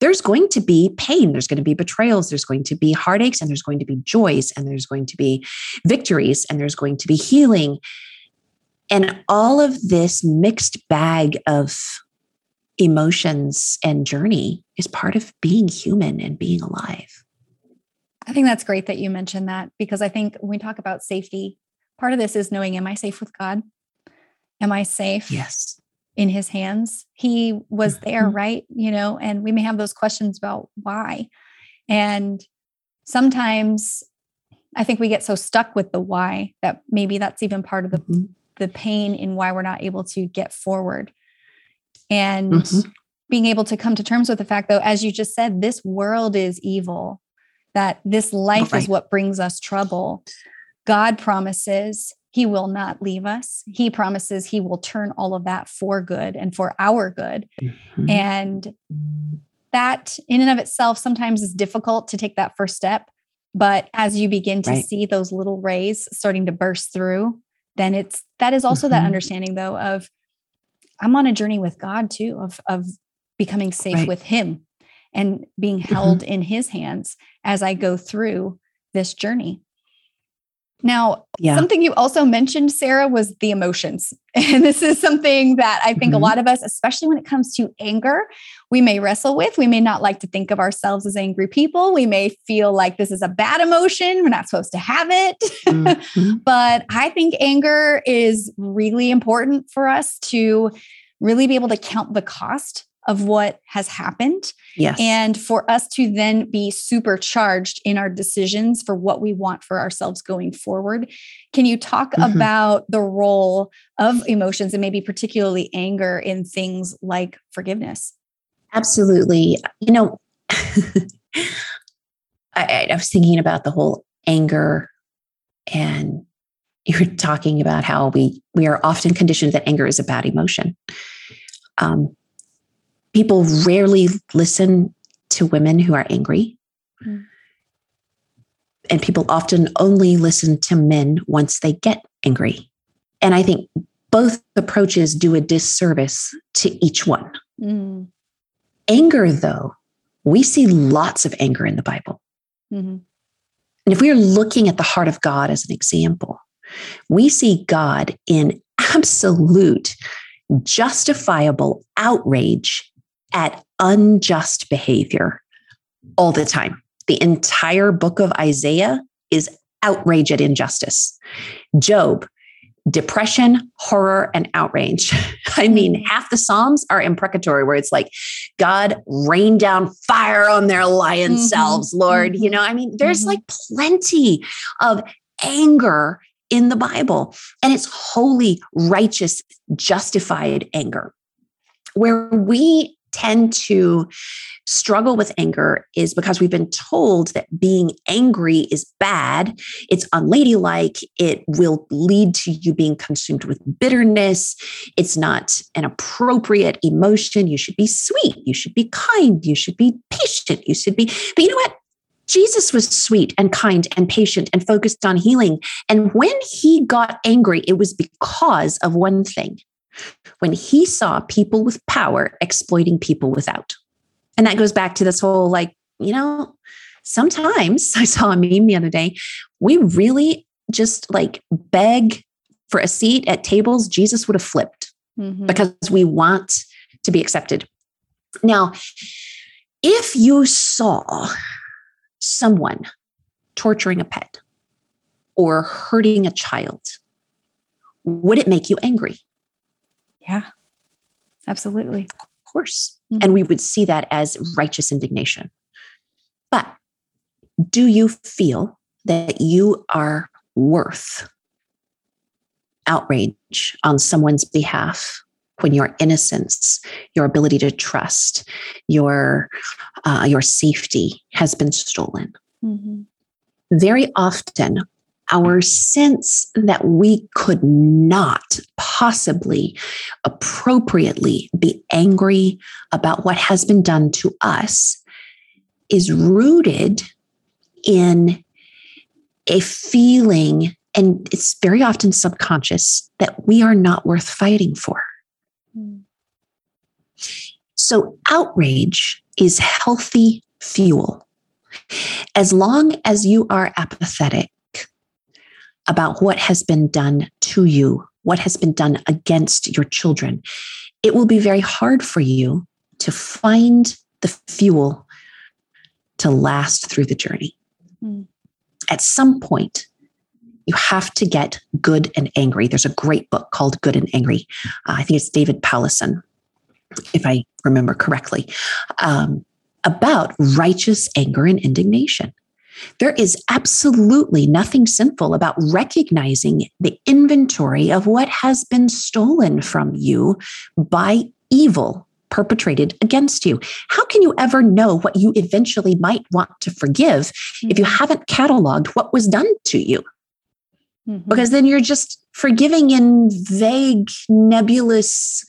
there's going to be pain, there's going to be betrayals, there's going to be heartaches, and there's going to be joys, and there's going to be victories, and there's going to be healing. And all of this mixed bag of emotions and journey is part of being human and being alive. I think that's great that you mentioned that because I think when we talk about safety, part of this is knowing am I safe with God? Am I safe? Yes. In his hands. He was there, mm-hmm. right? You know, and we may have those questions about why. And sometimes I think we get so stuck with the why that maybe that's even part of the mm-hmm. the pain in why we're not able to get forward and mm-hmm. being able to come to terms with the fact though as you just said this world is evil that this life right. is what brings us trouble god promises he will not leave us he promises he will turn all of that for good and for our good mm-hmm. and that in and of itself sometimes is difficult to take that first step but as you begin to right. see those little rays starting to burst through then it's that is also mm-hmm. that understanding though of I'm on a journey with God too of of becoming safe right. with him and being mm-hmm. held mm-hmm. in his hands as I go through this journey. Now, yeah. something you also mentioned, Sarah, was the emotions. And this is something that I think mm-hmm. a lot of us, especially when it comes to anger, we may wrestle with. We may not like to think of ourselves as angry people. We may feel like this is a bad emotion. We're not supposed to have it. Mm-hmm. but I think anger is really important for us to really be able to count the cost of what has happened. Yes. And for us to then be supercharged in our decisions for what we want for ourselves going forward. Can you talk mm-hmm. about the role of emotions and maybe particularly anger in things like forgiveness? Absolutely. You know, I, I was thinking about the whole anger and you're talking about how we we are often conditioned that anger is a bad emotion. Um, people rarely listen to women who are angry. Mm. And people often only listen to men once they get angry. And I think both approaches do a disservice to each one. Mm. Anger, though, we see lots of anger in the Bible. Mm-hmm. And if we are looking at the heart of God as an example, we see God in absolute justifiable outrage at unjust behavior all the time. The entire book of Isaiah is outrage at injustice. Job, depression, horror, and outrage. I mean, mm. half the Psalms are imprecatory, where it's like, God, rain down fire on their lion mm-hmm. selves, Lord. Mm-hmm. You know, I mean, there's mm-hmm. like plenty of anger in the Bible, and it's holy, righteous, justified anger. Where we tend to struggle with anger is because we've been told that being angry is bad, it's unladylike, it will lead to you being consumed with bitterness, it's not an appropriate emotion. You should be sweet, you should be kind, you should be patient, you should be, but you know what? Jesus was sweet and kind and patient and focused on healing. And when he got angry, it was because of one thing when he saw people with power exploiting people without. And that goes back to this whole like, you know, sometimes I saw a meme the other day. We really just like beg for a seat at tables Jesus would have flipped mm-hmm. because we want to be accepted. Now, if you saw someone torturing a pet or hurting a child, would it make you angry? Yeah, absolutely. Of course. Mm-hmm. And we would see that as righteous indignation. But do you feel that you are worth outrage on someone's behalf when your innocence, your ability to trust, your uh, your safety has been stolen? Mm-hmm. Very often, our sense that we could not possibly appropriately be angry about what has been done to us is rooted in a feeling, and it's very often subconscious, that we are not worth fighting for. Mm. So, outrage is healthy fuel. As long as you are apathetic, about what has been done to you, what has been done against your children, it will be very hard for you to find the fuel to last through the journey. Mm. At some point, you have to get good and angry. There's a great book called Good and Angry. Uh, I think it's David Powlison, if I remember correctly, um, about righteous anger and indignation. There is absolutely nothing sinful about recognizing the inventory of what has been stolen from you by evil perpetrated against you. How can you ever know what you eventually might want to forgive if you mm-hmm. haven't cataloged what was done to you? Mm-hmm. Because then you're just forgiving in vague, nebulous,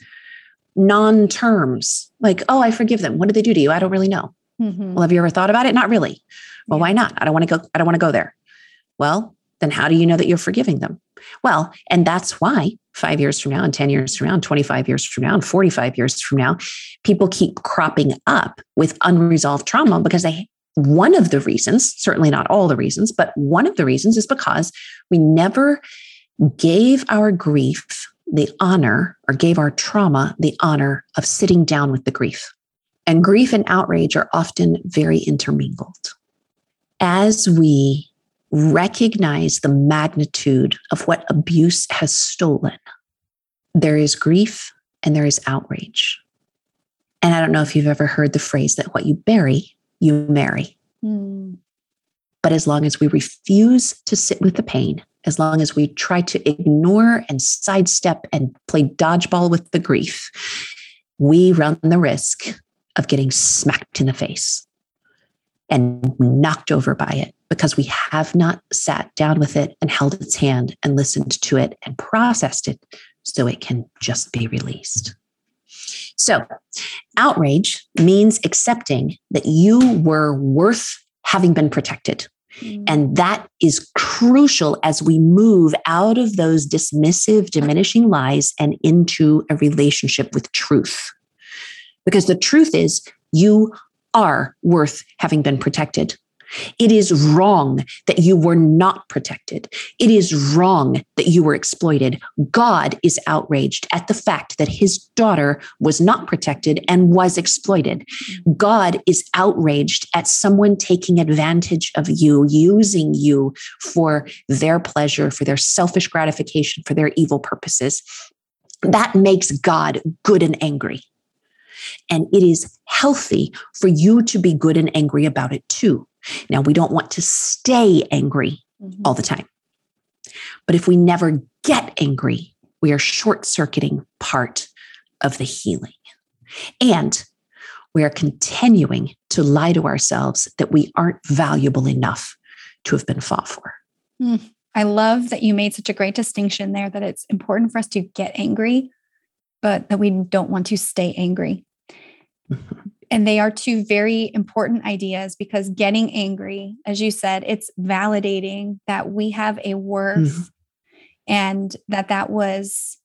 non terms. Like, oh, I forgive them. What did they do to you? I don't really know. Mm-hmm. Well, have you ever thought about it? Not really. Well, why not? I don't want to go. I don't want to go there. Well, then how do you know that you're forgiving them? Well, and that's why five years from now, and 10 years from now, and 25 years from now, and 45 years from now, people keep cropping up with unresolved trauma because they, one of the reasons, certainly not all the reasons, but one of the reasons is because we never gave our grief the honor or gave our trauma the honor of sitting down with the grief. And grief and outrage are often very intermingled as we recognize the magnitude of what abuse has stolen, there is grief and there is outrage. And I don't know if you've ever heard the phrase that what you bury, you marry. Mm. But as long as we refuse to sit with the pain, as long as we try to ignore and sidestep and play dodgeball with the grief, we run the risk of getting smacked in the face and knocked over by it because we have not sat down with it and held its hand and listened to it and processed it so it can just be released. So, outrage means accepting that you were worth having been protected. Mm. And that is crucial as we move out of those dismissive, diminishing lies and into a relationship with truth. Because the truth is, you are worth having been protected. It is wrong that you were not protected. It is wrong that you were exploited. God is outraged at the fact that his daughter was not protected and was exploited. God is outraged at someone taking advantage of you, using you for their pleasure, for their selfish gratification, for their evil purposes. That makes God good and angry. And it is healthy for you to be good and angry about it too. Now, we don't want to stay angry mm-hmm. all the time. But if we never get angry, we are short circuiting part of the healing. And we are continuing to lie to ourselves that we aren't valuable enough to have been fought for. Mm. I love that you made such a great distinction there that it's important for us to get angry, but that we don't want to stay angry. And they are two very important ideas because getting angry, as you said, it's validating that we have a worth mm-hmm. and that that was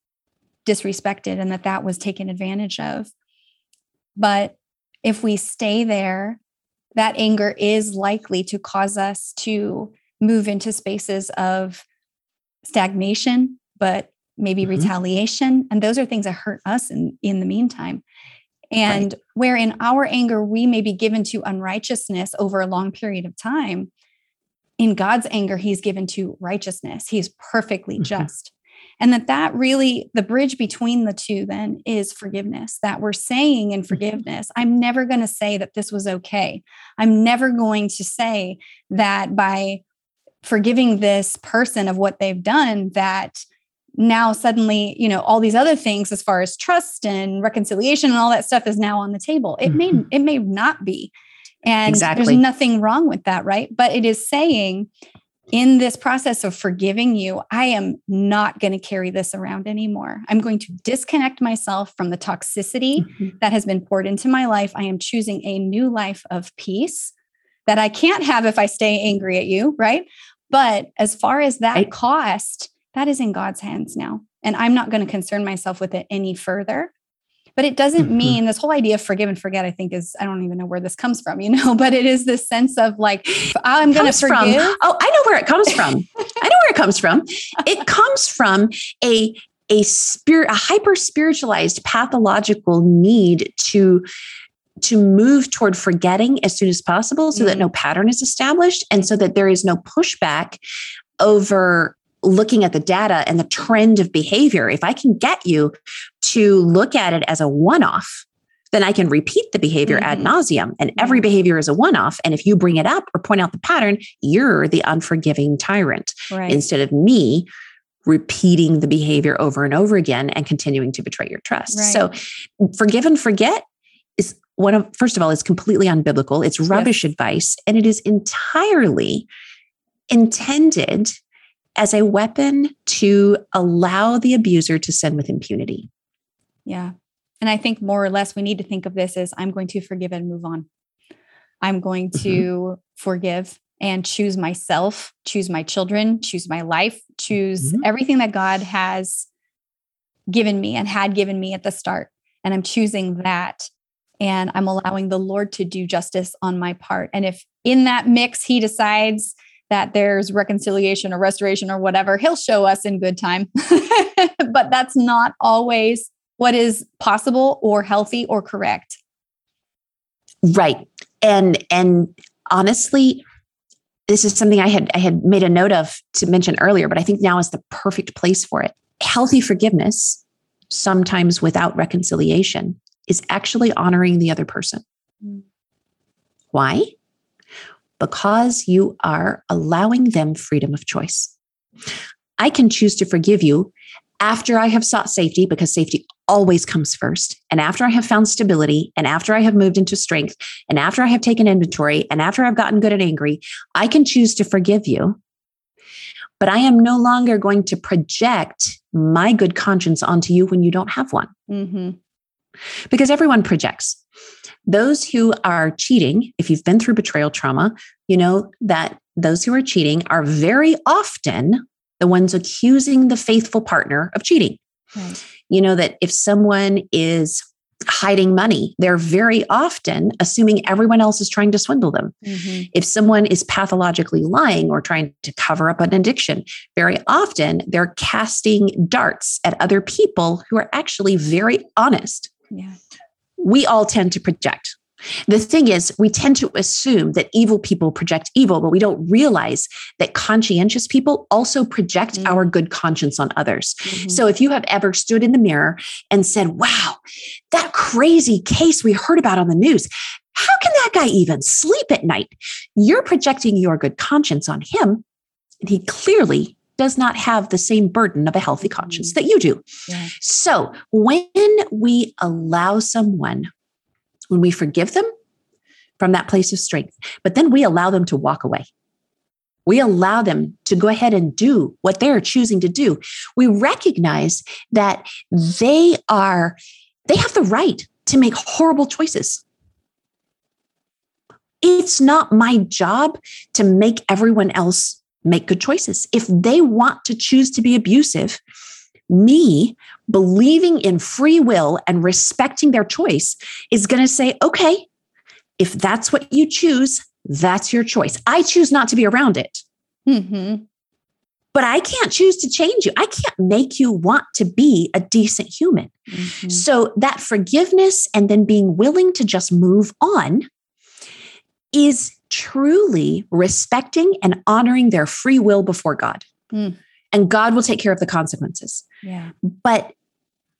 disrespected and that that was taken advantage of. But if we stay there, that anger is likely to cause us to move into spaces of stagnation, but maybe mm-hmm. retaliation. And those are things that hurt us in, in the meantime. And right. where in our anger, we may be given to unrighteousness over a long period of time, in God's anger, he's given to righteousness. He's perfectly mm-hmm. just. And that that really, the bridge between the two then is forgiveness, that we're saying in mm-hmm. forgiveness, I'm never going to say that this was okay. I'm never going to say that by forgiving this person of what they've done, that now suddenly you know all these other things as far as trust and reconciliation and all that stuff is now on the table it mm-hmm. may it may not be and exactly. there's nothing wrong with that right but it is saying in this process of forgiving you i am not going to carry this around anymore i'm going to disconnect myself from the toxicity mm-hmm. that has been poured into my life i am choosing a new life of peace that i can't have if i stay angry at you right but as far as that cost that is in God's hands now. And I'm not going to concern myself with it any further. But it doesn't mm-hmm. mean this whole idea of forgive and forget, I think is, I don't even know where this comes from, you know, but it is this sense of like, I'm going to forgive. From, oh, I know where it comes from. I know where it comes from. It comes from a, a spirit, a hyper spiritualized pathological need to to move toward forgetting as soon as possible so mm. that no pattern is established and so that there is no pushback over looking at the data and the trend of behavior, if I can get you to look at it as a one off, then I can repeat the behavior mm-hmm. ad nauseum. And every behavior is a one off. And if you bring it up or point out the pattern, you're the unforgiving tyrant right. instead of me repeating the behavior over and over again and continuing to betray your trust. Right. So, forgive and forget is one of, first of all, it's completely unbiblical. It's rubbish yes. advice. And it is entirely intended as a weapon to allow the abuser to sin with impunity. Yeah. And I think more or less we need to think of this as I'm going to forgive and move on. I'm going to mm-hmm. forgive and choose myself, choose my children, choose my life, choose mm-hmm. everything that God has given me and had given me at the start. And I'm choosing that. And I'm allowing the Lord to do justice on my part. And if in that mix, He decides that there's reconciliation or restoration or whatever, he'll show us in good time. but that's not always what is possible or healthy or correct. Right. And and honestly, this is something I had I had made a note of to mention earlier, but I think now is the perfect place for it. Healthy forgiveness, sometimes without reconciliation, is actually honoring the other person. Mm. Why? Because you are allowing them freedom of choice. I can choose to forgive you after I have sought safety, because safety always comes first. And after I have found stability, and after I have moved into strength, and after I have taken inventory, and after I've gotten good and angry, I can choose to forgive you. But I am no longer going to project my good conscience onto you when you don't have one. Mm-hmm. Because everyone projects. Those who are cheating, if you've been through betrayal trauma, you know that those who are cheating are very often the ones accusing the faithful partner of cheating. Right. You know, that if someone is hiding money, they're very often assuming everyone else is trying to swindle them. Mm-hmm. If someone is pathologically lying or trying to cover up an addiction, very often they're casting darts at other people who are actually very honest. Yeah. We all tend to project. The thing is, we tend to assume that evil people project evil, but we don't realize that conscientious people also project mm-hmm. our good conscience on others. Mm-hmm. So if you have ever stood in the mirror and said, Wow, that crazy case we heard about on the news, how can that guy even sleep at night? You're projecting your good conscience on him. And he clearly does not have the same burden of a healthy conscience mm-hmm. that you do. Yeah. So when we allow someone when we forgive them from that place of strength, but then we allow them to walk away. We allow them to go ahead and do what they're choosing to do. We recognize that they are, they have the right to make horrible choices. It's not my job to make everyone else make good choices. If they want to choose to be abusive, me believing in free will and respecting their choice is going to say, okay, if that's what you choose, that's your choice. I choose not to be around it. Mm-hmm. But I can't choose to change you. I can't make you want to be a decent human. Mm-hmm. So, that forgiveness and then being willing to just move on is truly respecting and honoring their free will before God. Mm and God will take care of the consequences. Yeah. But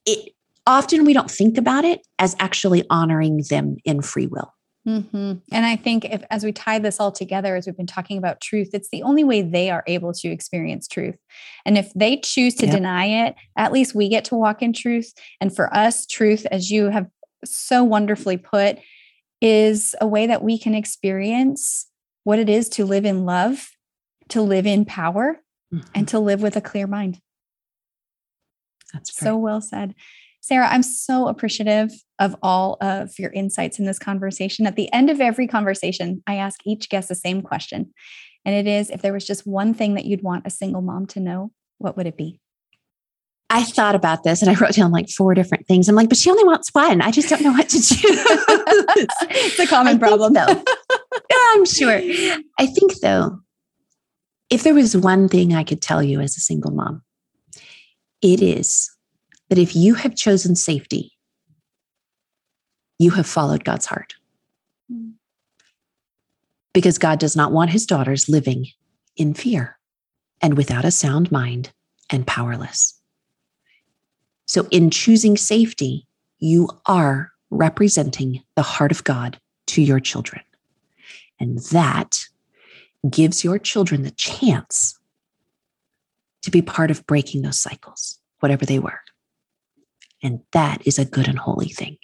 it often we don't think about it as actually honoring them in free will. Mm-hmm. And I think if, as we tie this all together, as we've been talking about truth, it's the only way they are able to experience truth. And if they choose to yep. deny it, at least we get to walk in truth. And for us, truth, as you have so wonderfully put, is a way that we can experience what it is to live in love, to live in power, mm-hmm. and to live with a clear mind. That's so well said. Sarah, I'm so appreciative of all of your insights in this conversation. At the end of every conversation, I ask each guest the same question. And it is if there was just one thing that you'd want a single mom to know, what would it be? I thought about this and I wrote down like four different things. I'm like, but she only wants one. I just don't know what to do. it's a common problem, though. yeah, I'm sure. I think, though, if there was one thing I could tell you as a single mom, it is that if you have chosen safety, you have followed God's heart. Because God does not want his daughters living in fear and without a sound mind and powerless. So, in choosing safety, you are representing the heart of God to your children. And that gives your children the chance to be part of breaking those cycles, whatever they were. And that is a good and holy thing.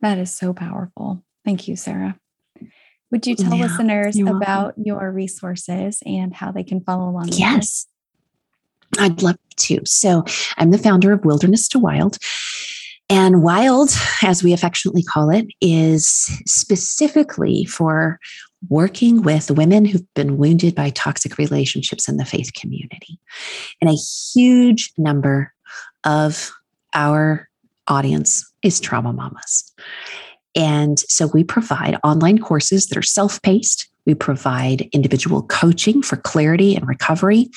That is so powerful. Thank you, Sarah. Would you tell yeah, listeners about welcome. your resources and how they can follow along? Yes, I'd love to. So, I'm the founder of Wilderness to Wild. And wild, as we affectionately call it, is specifically for working with women who've been wounded by toxic relationships in the faith community. And a huge number of our audience is trauma mamas. And so we provide online courses that are self paced. We provide individual coaching for clarity and recovery.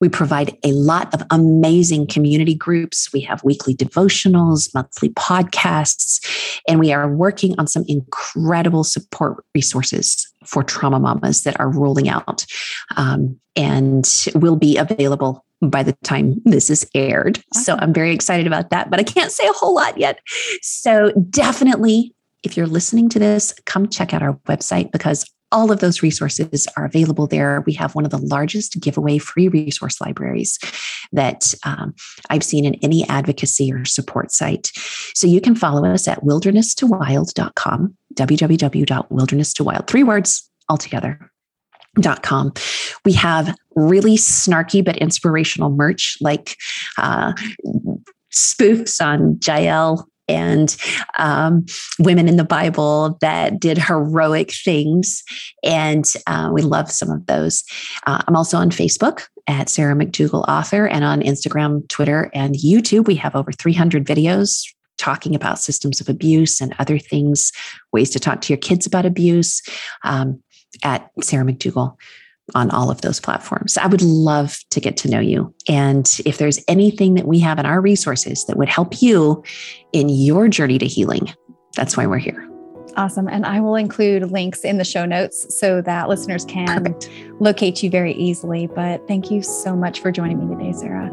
We provide a lot of amazing community groups. We have weekly devotionals, monthly podcasts, and we are working on some incredible support resources for trauma mamas that are rolling out um, and will be available by the time this is aired. Awesome. So I'm very excited about that, but I can't say a whole lot yet. So definitely, if you're listening to this, come check out our website because all of those resources are available there. We have one of the largest giveaway free resource libraries that um, I've seen in any advocacy or support site. So you can follow us at wilderness2wild.com, www.wilderness2wild, three words altogether. Dot com. We have really snarky but inspirational merch like uh, spoofs on Jael and um, women in the Bible that did heroic things. And uh, we love some of those. Uh, I'm also on Facebook at Sarah McDugal Author and on Instagram, Twitter, and YouTube. We have over 300 videos talking about systems of abuse and other things, ways to talk to your kids about abuse um, at Sarah McDugal on all of those platforms. I would love to get to know you. And if there's anything that we have in our resources that would help you in your journey to healing, that's why we're here. Awesome. And I will include links in the show notes so that listeners can Perfect. locate you very easily. But thank you so much for joining me today, Sarah.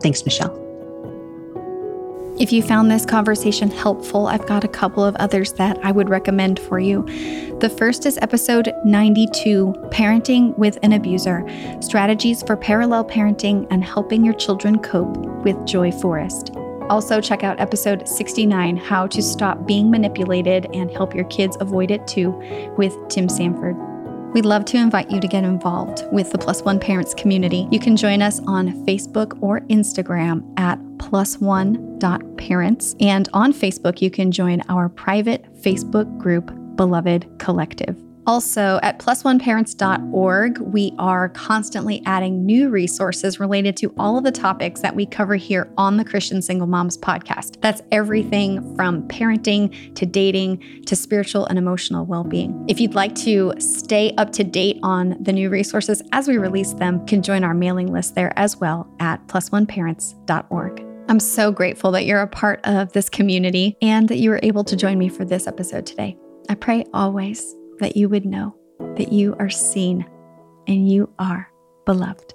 Thanks, Michelle. If you found this conversation helpful, I've got a couple of others that I would recommend for you. The first is episode 92 Parenting with an Abuser Strategies for Parallel Parenting and Helping Your Children Cope with Joy Forrest. Also, check out episode 69 How to Stop Being Manipulated and Help Your Kids Avoid It Too with Tim Sanford. We'd love to invite you to get involved with the Plus One Parents community. You can join us on Facebook or Instagram at plus one dot parents. And on Facebook, you can join our private Facebook group, Beloved Collective. Also, at plusoneparents.org, we are constantly adding new resources related to all of the topics that we cover here on the Christian Single Moms podcast. That's everything from parenting to dating to spiritual and emotional well being. If you'd like to stay up to date on the new resources as we release them, can join our mailing list there as well at plusoneparents.org. I'm so grateful that you're a part of this community and that you were able to join me for this episode today. I pray always that you would know that you are seen and you are beloved.